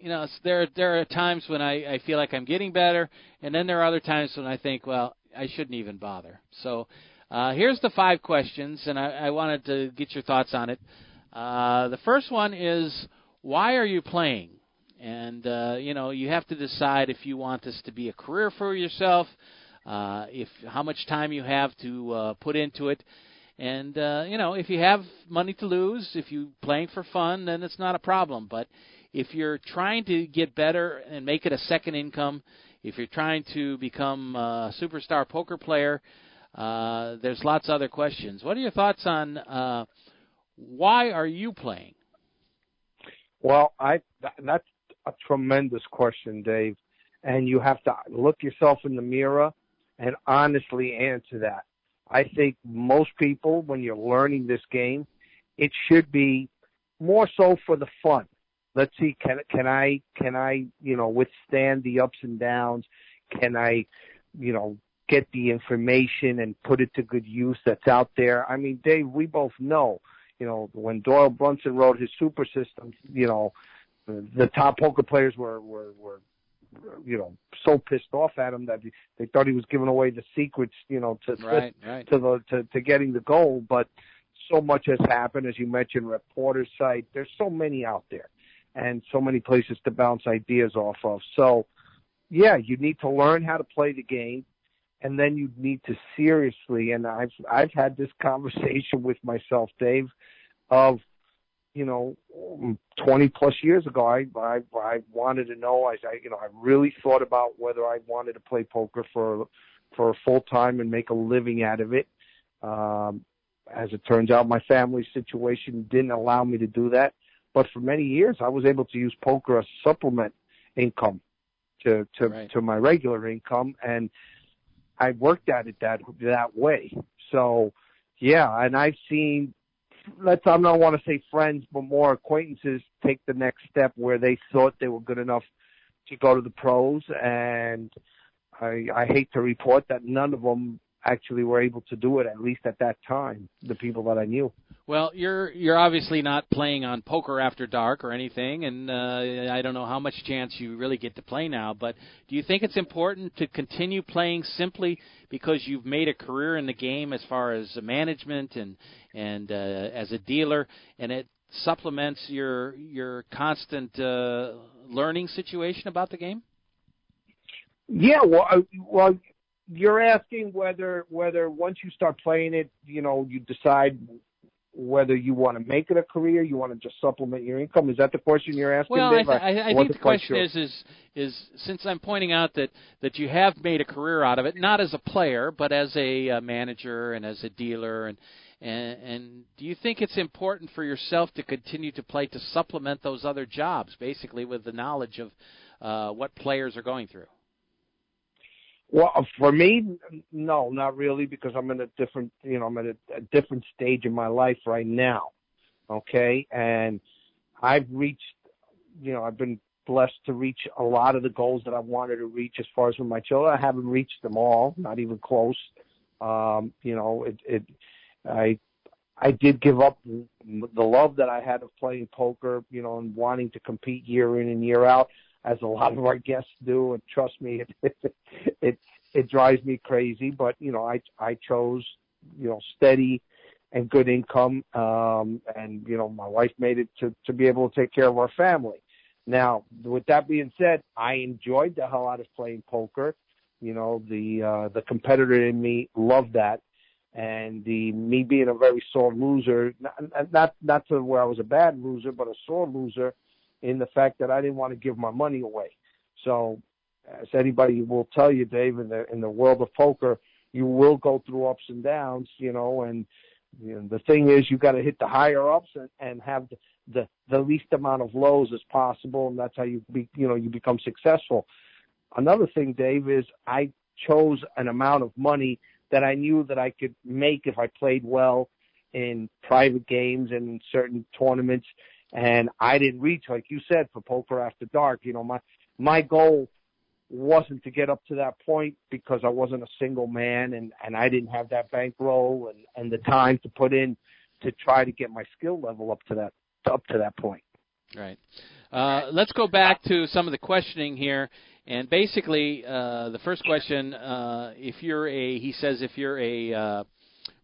you know, there there are times when I, I feel like I'm getting better, and then there are other times when I think, well, I shouldn't even bother. So uh, here's the five questions, and I, I wanted to get your thoughts on it. Uh, the first one is why are you playing? And uh, you know you have to decide if you want this to be a career for yourself, uh, if how much time you have to uh, put into it, and uh, you know if you have money to lose, if you playing for fun, then it's not a problem. But if you're trying to get better and make it a second income, if you're trying to become a superstar poker player, uh, there's lots of other questions. What are your thoughts on uh, why are you playing? Well, I that's a tremendous question, Dave, and you have to look yourself in the mirror and honestly answer that. I think most people, when you're learning this game, it should be more so for the fun. Let's see, can can I can I you know withstand the ups and downs? Can I you know get the information and put it to good use that's out there. I mean, Dave, we both know, you know, when Doyle Brunson wrote his super system, you know, the top poker players were, were, were, you know, so pissed off at him that they thought he was giving away the secrets, you know, to, right, right. to the, to, to getting the goal. But so much has happened, as you mentioned, Rep Porter site. There's so many out there and so many places to bounce ideas off of. So, yeah, you need to learn how to play the game and then you need to seriously and I've I've had this conversation with myself, Dave, of you know, 20 plus years ago, I, I, I wanted to know, I, I, you know, I really thought about whether I wanted to play poker for, for full time and make a living out of it. Um, as it turns out, my family situation didn't allow me to do that. But for many years, I was able to use poker as supplement income to, to, right. to my regular income. And, I worked at it that that way. So yeah, and I've seen let's I don't want to say friends, but more acquaintances take the next step where they thought they were good enough to go to the pros, and I I hate to report that none of them actually were able to do it at least at that time. The people that I knew. Well, you're you're obviously not playing on Poker After Dark or anything, and uh, I don't know how much chance you really get to play now. But do you think it's important to continue playing simply because you've made a career in the game as far as management and and uh, as a dealer, and it supplements your your constant uh, learning situation about the game? Yeah, well, I, well, you're asking whether whether once you start playing it, you know, you decide whether you want to make it a career, you want to just supplement your income. Is that the question you're asking? Well, Dave? I, th- I, I think the question sure. is is is since I'm pointing out that that you have made a career out of it, not as a player, but as a uh, manager and as a dealer and. And, and do you think it's important for yourself to continue to play to supplement those other jobs, basically with the knowledge of uh, what players are going through? Well, for me, no, not really, because I'm in a different, you know, I'm at a, a different stage in my life right now. Okay, and I've reached, you know, I've been blessed to reach a lot of the goals that I wanted to reach as far as with my children. I haven't reached them all, not even close. Um, you know, it, it, I, I did give up the love that I had of playing poker, you know, and wanting to compete year in and year out as a lot of our guests do. And trust me, it it it, drives me crazy. But you know, I I chose you know steady and good income, um, and you know, my wife made it to to be able to take care of our family. Now, with that being said, I enjoyed the hell out of playing poker. You know, the uh, the competitor in me loved that, and the me being a very sore loser, not not not to where I was a bad loser, but a sore loser in the fact that I didn't want to give my money away. So, as anybody will tell you, Dave, in the in the world of poker, you will go through ups and downs, you know. And you know, the thing is, you got to hit the higher ups and, and have the, the the least amount of lows as possible, and that's how you be, you know, you become successful. Another thing, Dave, is I chose an amount of money that I knew that I could make if I played well in private games and in certain tournaments and I didn't reach, like you said, for poker after dark. You know, my my goal wasn't to get up to that point because I wasn't a single man and and I didn't have that bankroll and and the time to put in to try to get my skill level up to that up to that point. Right. Uh, let's go back to some of the questioning here. And basically, uh, the first question: uh, If you're a, he says, if you're a uh,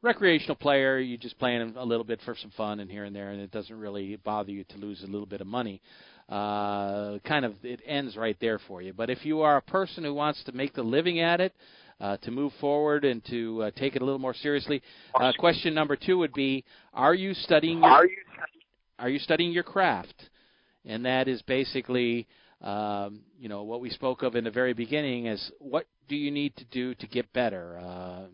recreational player, you just playing a little bit for some fun and here and there, and it doesn't really bother you to lose a little bit of money. Uh, kind of it ends right there for you. But if you are a person who wants to make the living at it, uh, to move forward and to uh, take it a little more seriously, uh, question number two would be: Are you studying? Your, are you are you studying your craft? And that is basically. Um, you know what we spoke of in the very beginning is what do you need to do to get better? Uh,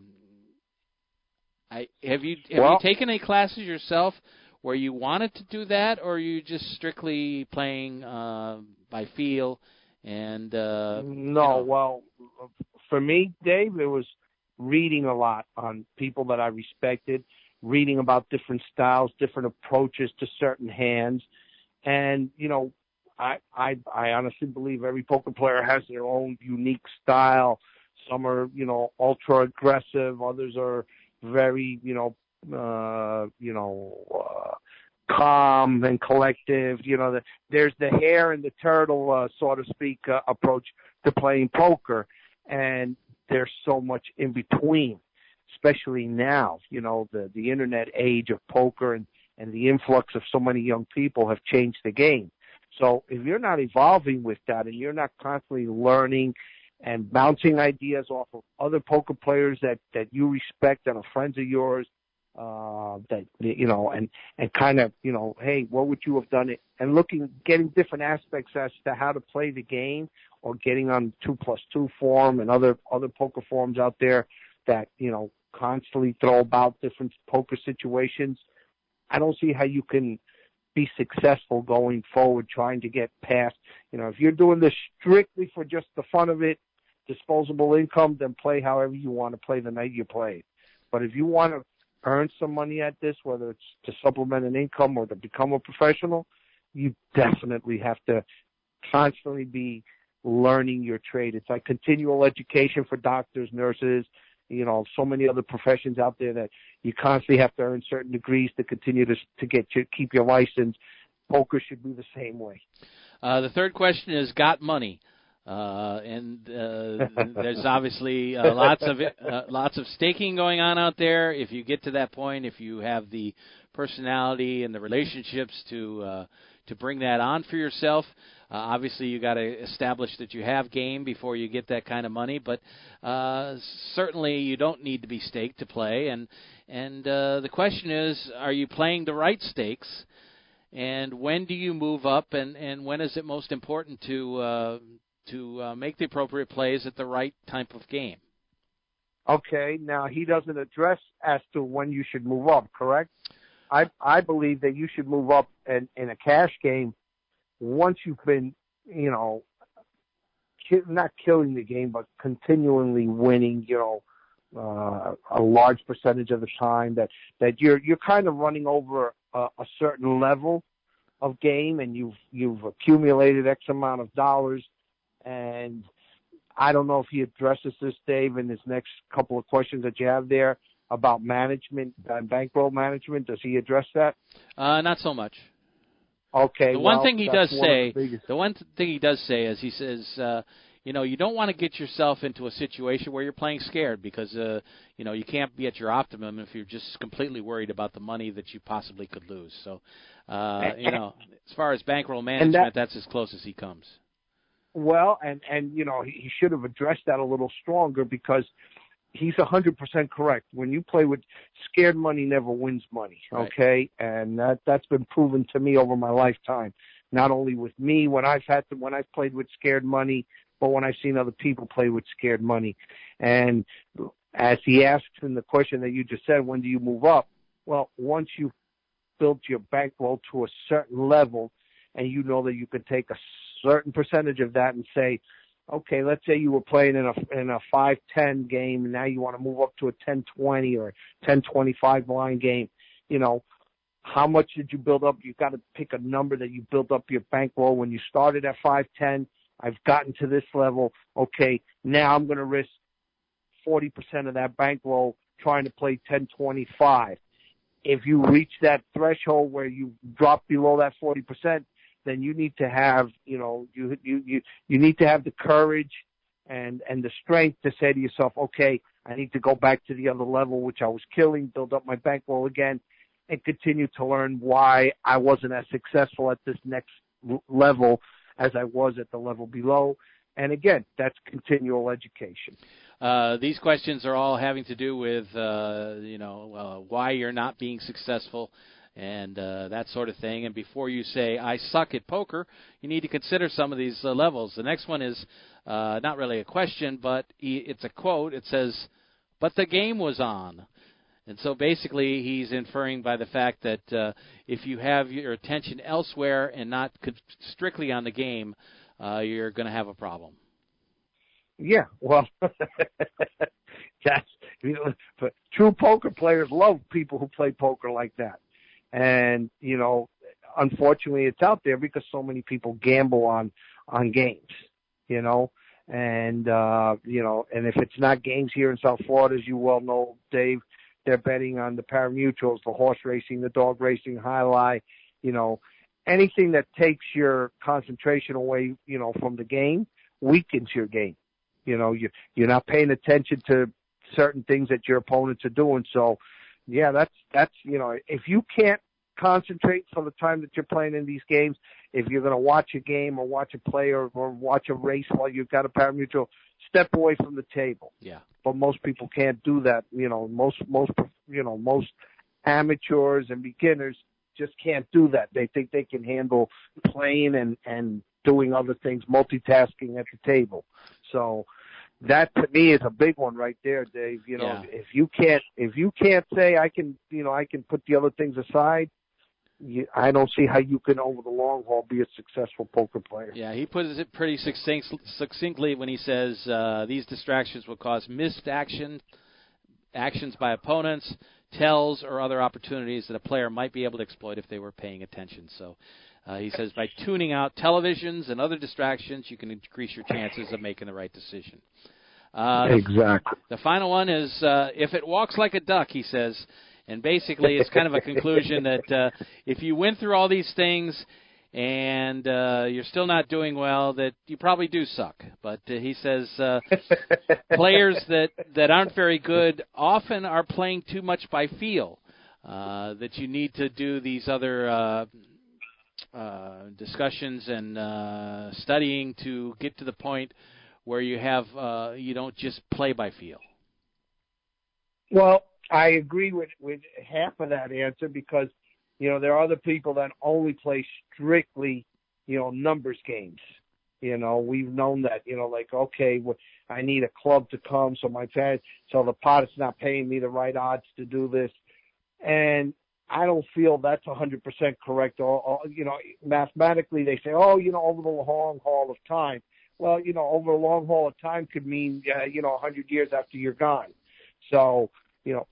I have you have well, you taken any classes yourself where you wanted to do that, or are you just strictly playing uh, by feel? And uh, no, you know? well, for me, Dave, it was reading a lot on people that I respected, reading about different styles, different approaches to certain hands, and you know, I I I honestly believe every poker player has their own unique style. Some are, you know, ultra aggressive. Others are very, you know, uh, you know, uh, calm and collective. You know, the, there's the hare and the turtle, uh, so to speak, uh, approach to playing poker, and there's so much in between, especially now. You know, the the internet age of poker and and the influx of so many young people have changed the game. So if you're not evolving with that and you're not constantly learning and bouncing ideas off of other poker players that that you respect and are friends of yours uh that you know and and kind of you know hey what would you have done? It and looking getting different aspects as to how to play the game or getting on two plus two form and other other poker forms out there that you know constantly throw about different poker situations. I don't see how you can be successful going forward trying to get past you know if you're doing this strictly for just the fun of it disposable income, then play however you want to play the night you play. But if you want to earn some money at this, whether it's to supplement an income or to become a professional, you definitely have to constantly be learning your trade. It's like continual education for doctors, nurses, you know, so many other professions out there that you constantly have to earn certain degrees to continue to to get your keep your license. Poker should be the same way. Uh, the third question is got money. Uh, and uh, there's obviously uh, lots of uh, lots of staking going on out there. If you get to that point, if you have the personality and the relationships to uh, to bring that on for yourself, obviously, you got to establish that you have game before you get that kind of money, but uh, certainly you don't need to be staked to play. And and uh, the question is, are you playing the right stakes? And when do you move up? And and when is it most important to uh, to uh, make the appropriate plays at the right type of game? Okay, now he doesn't address as to when you should move up, correct? I I believe that you should move up in, in a cash game once you've been, you know, ki- not killing the game, but continually winning, you know, uh, a large percentage of the time that that you're you're kind of running over a, a certain level of game and you've you've accumulated X amount of dollars and I don't know if he addresses this, Dave, in his next couple of questions that you have there about management and bankroll management. Does he address that? Uh, not so much. Okay. The well, one thing he does one say, the, the one th- thing he does say is he says, uh, you know, you don't want to get yourself into a situation where you're playing scared because, uh, you know, you can't be at your optimum if you're just completely worried about the money that you possibly could lose. So, uh, you know, as far as bankroll management, that- that's as close as he comes. Well, and and you know he, he should have addressed that a little stronger because he's a hundred percent correct. When you play with scared money, never wins money. Right. Okay, and that that's been proven to me over my lifetime. Not only with me when I've had to when I've played with scared money, but when I've seen other people play with scared money. And as he asks in the question that you just said, when do you move up? Well, once you've built your bankroll to a certain level, and you know that you can take a certain percentage of that and say, okay, let's say you were playing in a in a five ten game, and now you want to move up to a ten twenty or ten twenty five line game. You know, how much did you build up? You've got to pick a number that you built up your bankroll when you started at five ten. I've gotten to this level. Okay, now I'm going to risk forty percent of that bankroll trying to play ten twenty five. If you reach that threshold where you drop below that forty percent, then you need to have, you know, you you you you need to have the courage and and the strength to say to yourself, okay, I need to go back to the other level which I was killing, build up my bankroll again, and continue to learn why I wasn't as successful at this next level as I was at the level below. And again, that's continual education. Uh, these questions are all having to do with, uh, you know, uh, why you're not being successful and uh, that sort of thing. And before you say I suck at poker, you need to consider some of these uh, levels. The next one is uh, not really a question, but it's a quote. It says, "But the game was on." And so basically, he's inferring by the fact that uh, if you have your attention elsewhere and not strictly on the game, uh, you're going to have a problem. Yeah, well, that's you know, true poker players love people who play poker like that, and you know, unfortunately, it's out there because so many people gamble on on games, you know, and uh, you know, and if it's not games here in South Florida, as you well know, Dave, they're betting on the parimutuels, the horse racing, the dog racing, jai alai, you know, anything that takes your concentration away, you know, from the game weakens your game. You know, you you're not paying attention to certain things that your opponents are doing. So, yeah, that's that's you know, if you can't concentrate for the time that you're playing in these games, if you're going to watch a game or watch a play or, or watch a race while you've got a parimutuel, step away from the table. Yeah. But most people can't do that. You know, most most you know most amateurs and beginners just can't do that. They think they can handle playing and and doing other things, multitasking at the table. So that to me is a big one right there, Dave. You know, Yeah. if you can't if you can't say I can, you know, I can put the other things aside, you, I don't see how you can over the long haul be a successful poker player. Yeah, he puts it pretty succinct, succinctly when he says uh, these distractions will cause missed action, actions by opponents, tells, or other opportunities that a player might be able to exploit if they were paying attention. So uh, he says by tuning out televisions and other distractions, you can increase your chances of making the right decision. Uh, the, exactly. the final one is uh, if it walks like a duck, he says. And basically, it's kind of a conclusion that uh, if you went through all these things and uh, you're still not doing well, that you probably do suck. But uh, he says uh, players that that aren't very good often are playing too much by feel. Uh, that you need to do these other uh, uh, discussions and uh, studying to get to the point where you have uh, you don't just play by feel? Well, I agree with with half of that answer because you know there are other people that only play strictly you know numbers games. You know, we've known that. You know, like okay, well, I need a club to come, so my parents, so the pot is not paying me the right odds to do this, and I don't feel that's a 100% correct. Or, or, you know, mathematically they say, oh, you know, over the long haul of time. Well, you know, over a long haul of time could mean, uh, you know, 100 years after you're gone. So, you know,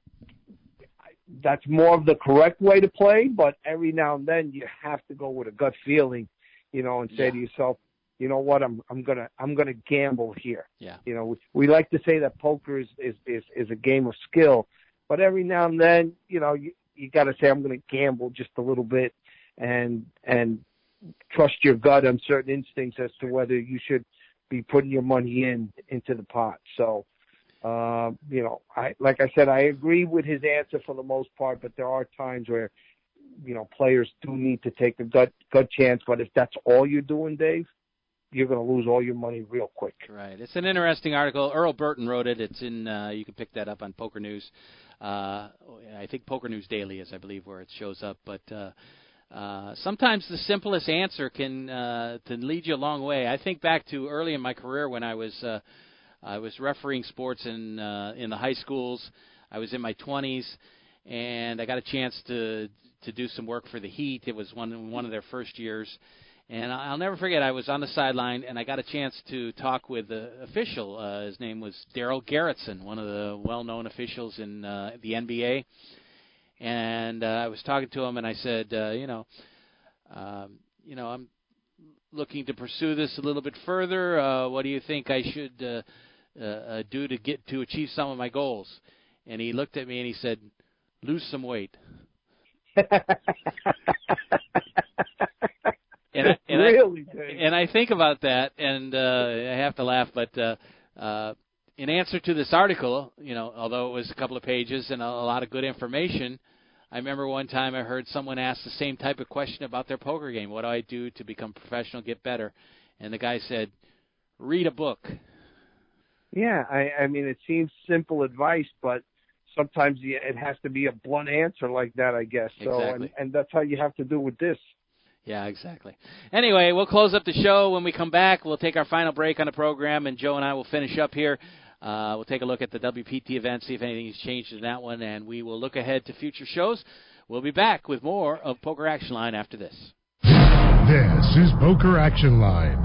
that's more of the correct way to play, but every now and then you have to go with a gut feeling, you know, and say yeah. to yourself, you know what, I'm I'm gonna I'm gonna gamble here. Yeah. You know, we, we like to say that poker is, is is is a game of skill, but every now and then, you know, you you got to say I'm going to gamble just a little bit, and and trust your gut on certain instincts as to whether you should be putting your money in into the pot. So, uh, you know, I like I said, I agree with his answer for the most part, but there are times where you know players do need to take a gut gut chance. But if that's all you're doing, Dave, you're going to lose all your money real quick. Right. It's an interesting article. Earl Burton wrote it. It's in. Uh, you can pick that up on Poker News. Uh, I think Poker News Daily is, I believe, where it shows up. But uh, uh, sometimes the simplest answer can uh, can lead you a long way. I think back to early in my career when I was uh, I was refereeing sports in uh, in the high schools. I was in my 20s, and I got a chance to to do some work for the Heat. It was one one of their first years, and I'll never forget. I was on the sideline, and I got a chance to talk with the official. Uh, his name was Darell Garretson, one of the well-known officials in uh, the NBA. And uh, I was talking to him, and I said, uh, you know, um, you know, I'm looking to pursue this a little bit further. Uh, what do you think I should uh, uh, uh, do to get to achieve some of my goals? And he looked at me and he said, lose some weight. and I, and really, I, and I think about that, and uh, I have to laugh. But uh, uh, in answer to this article, you know, although it was a couple of pages and a, a lot of good information, I remember one time I heard someone ask the same type of question about their poker game. What do I do to become professional, get better? And the guy said, "Read a book." Yeah, I, I mean, it seems simple advice, but sometimes it has to be a blunt answer like that, I guess. So, Exactly. and, and that's how you have to do with this. Yeah, exactly. Anyway, we'll close up the show. When we come back, we'll take our final break on the program, and Joe and I will finish up here. Uh, we'll take a look at the WPT event, see if anything has changed in that one, and we will look ahead to future shows. We'll be back with more of Poker Action Line after this. This is Poker Action Line.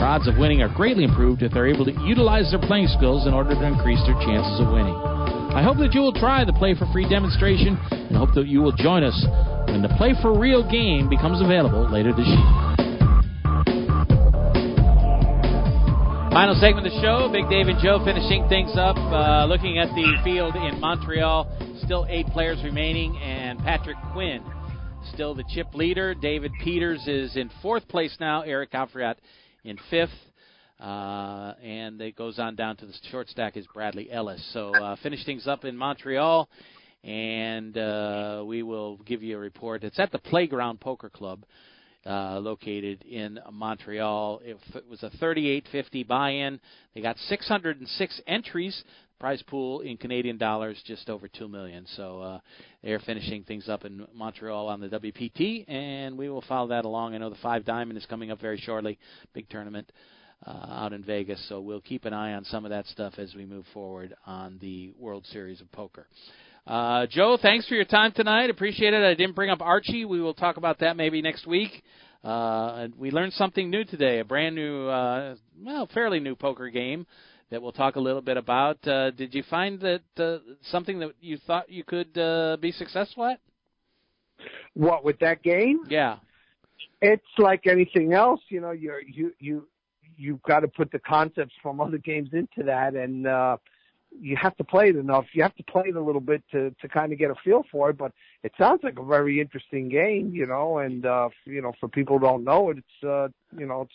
Their odds of winning are greatly improved if they're able to utilize their playing skills in order to increase their chances of winning. I hope that you will try the Play for Free demonstration and hope that you will join us when the Play for Real game becomes available later this year. Final segment of the show. Big Dave and Joe finishing things up. Uh, looking at the field in Montreal, still eight players remaining, and Patrick Quinn still the chip leader. David Peters is in fourth place now. Eric Afriat in fifth. Uh, and it goes on down to the short stack is Bradley Ellis. So uh, finish things up in Montreal, and uh, we will give you a report. It's at the Playground Poker Club, uh, located in Montreal. It, it was a 38.50 buy-in. They got 606 entries prize pool in Canadian dollars just over two million. So uh, they're finishing things up in Montreal on the WPT, and we will follow that along. I know the Five Diamond is coming up very shortly, big tournament uh, out in Vegas. So we'll keep an eye on some of that stuff as we move forward on the World Series of Poker. Uh, Joe, thanks for your time tonight. Appreciate it. I didn't bring up Archie. We will talk about that maybe next week. Uh, we learned something new today, a brand new, uh, well, fairly new poker game that we'll talk a little bit about. Uh, did you find that uh, something that you thought you could uh, be successful at? What with that game? Yeah, it's like anything else. You know, you you you you've got to put the concepts from other games into that, and uh, you have to play it enough. You have to play it a little bit to to kind of get a feel for it. But it sounds like a very interesting game, you know. And uh, you know, for people who don't know it, it's uh, you know, it's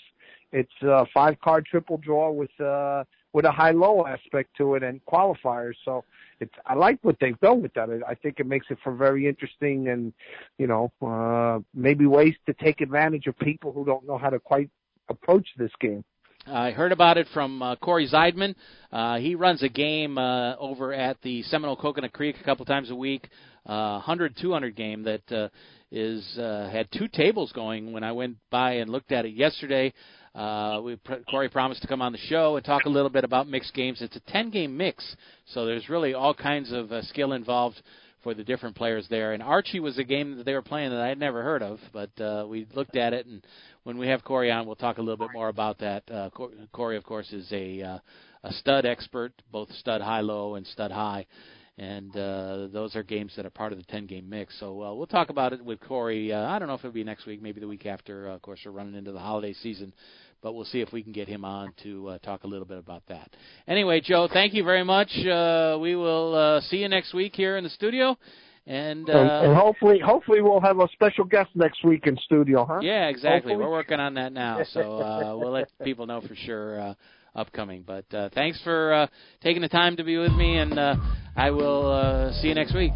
it's a five card triple draw with uh with a high low aspect to it and qualifiers. So it's I like what they've done with that. I think it makes it for very interesting and you know uh, maybe ways to take advantage of people who don't know how to quite approach this game. I heard about it from uh, Corey Zeidman. Uh, he runs a game uh, over at the Seminole Coconut Creek a couple times a week, uh, 100 200 game that uh, is uh, had two tables going. When I went by and looked at it yesterday, uh, we Corey promised to come on the show and talk a little bit about mixed games. It's a 10 game mix, so there's really all kinds of uh, skill involved for the different players there. And Archie was a game that they were playing that I had never heard of, but uh, we looked at it, and when we have Corey on, we'll talk a little bit more about that. Uh, Corey, of course, is a uh, a stud expert, both stud high low and stud high and uh, those are games that are part of the 10 game mix. So uh, we'll talk about it with Corey. Uh, I don't know if it'll be next week, maybe the week after. Uh, of course, we're running into the holiday season, but we'll see if we can get him on to uh, talk a little bit about that. Anyway, Joe, thank you very much. Uh, we will uh, see you next week here in the studio. And, uh, and, and hopefully, hopefully we'll have a special guest next week in studio, huh? Yeah, exactly. Hopefully. We're working on that now, so uh, we'll let people know for sure uh, upcoming. But uh, thanks for uh, taking the time to be with me, and uh, I will uh, see you next week.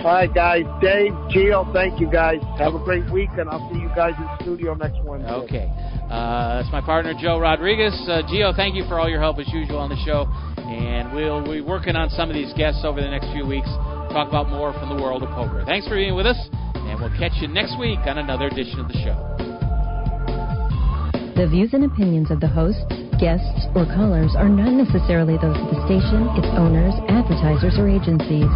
All right, guys. Dave, Gio, thank you, guys. Have a great week, and I'll see you guys in studio next Wednesday. Okay. Uh, that's my partner, Joe Rodriguez. Uh, Gio, thank you for all your help as usual on the show. And we'll be working on some of these guests over the next few weeks. Talk about more from the world of poker. Thanks for being with us, and we'll catch you next week on another edition of the show. The views and opinions of the hosts, guests, or callers are not necessarily those of the station, its owners, advertisers, or agencies.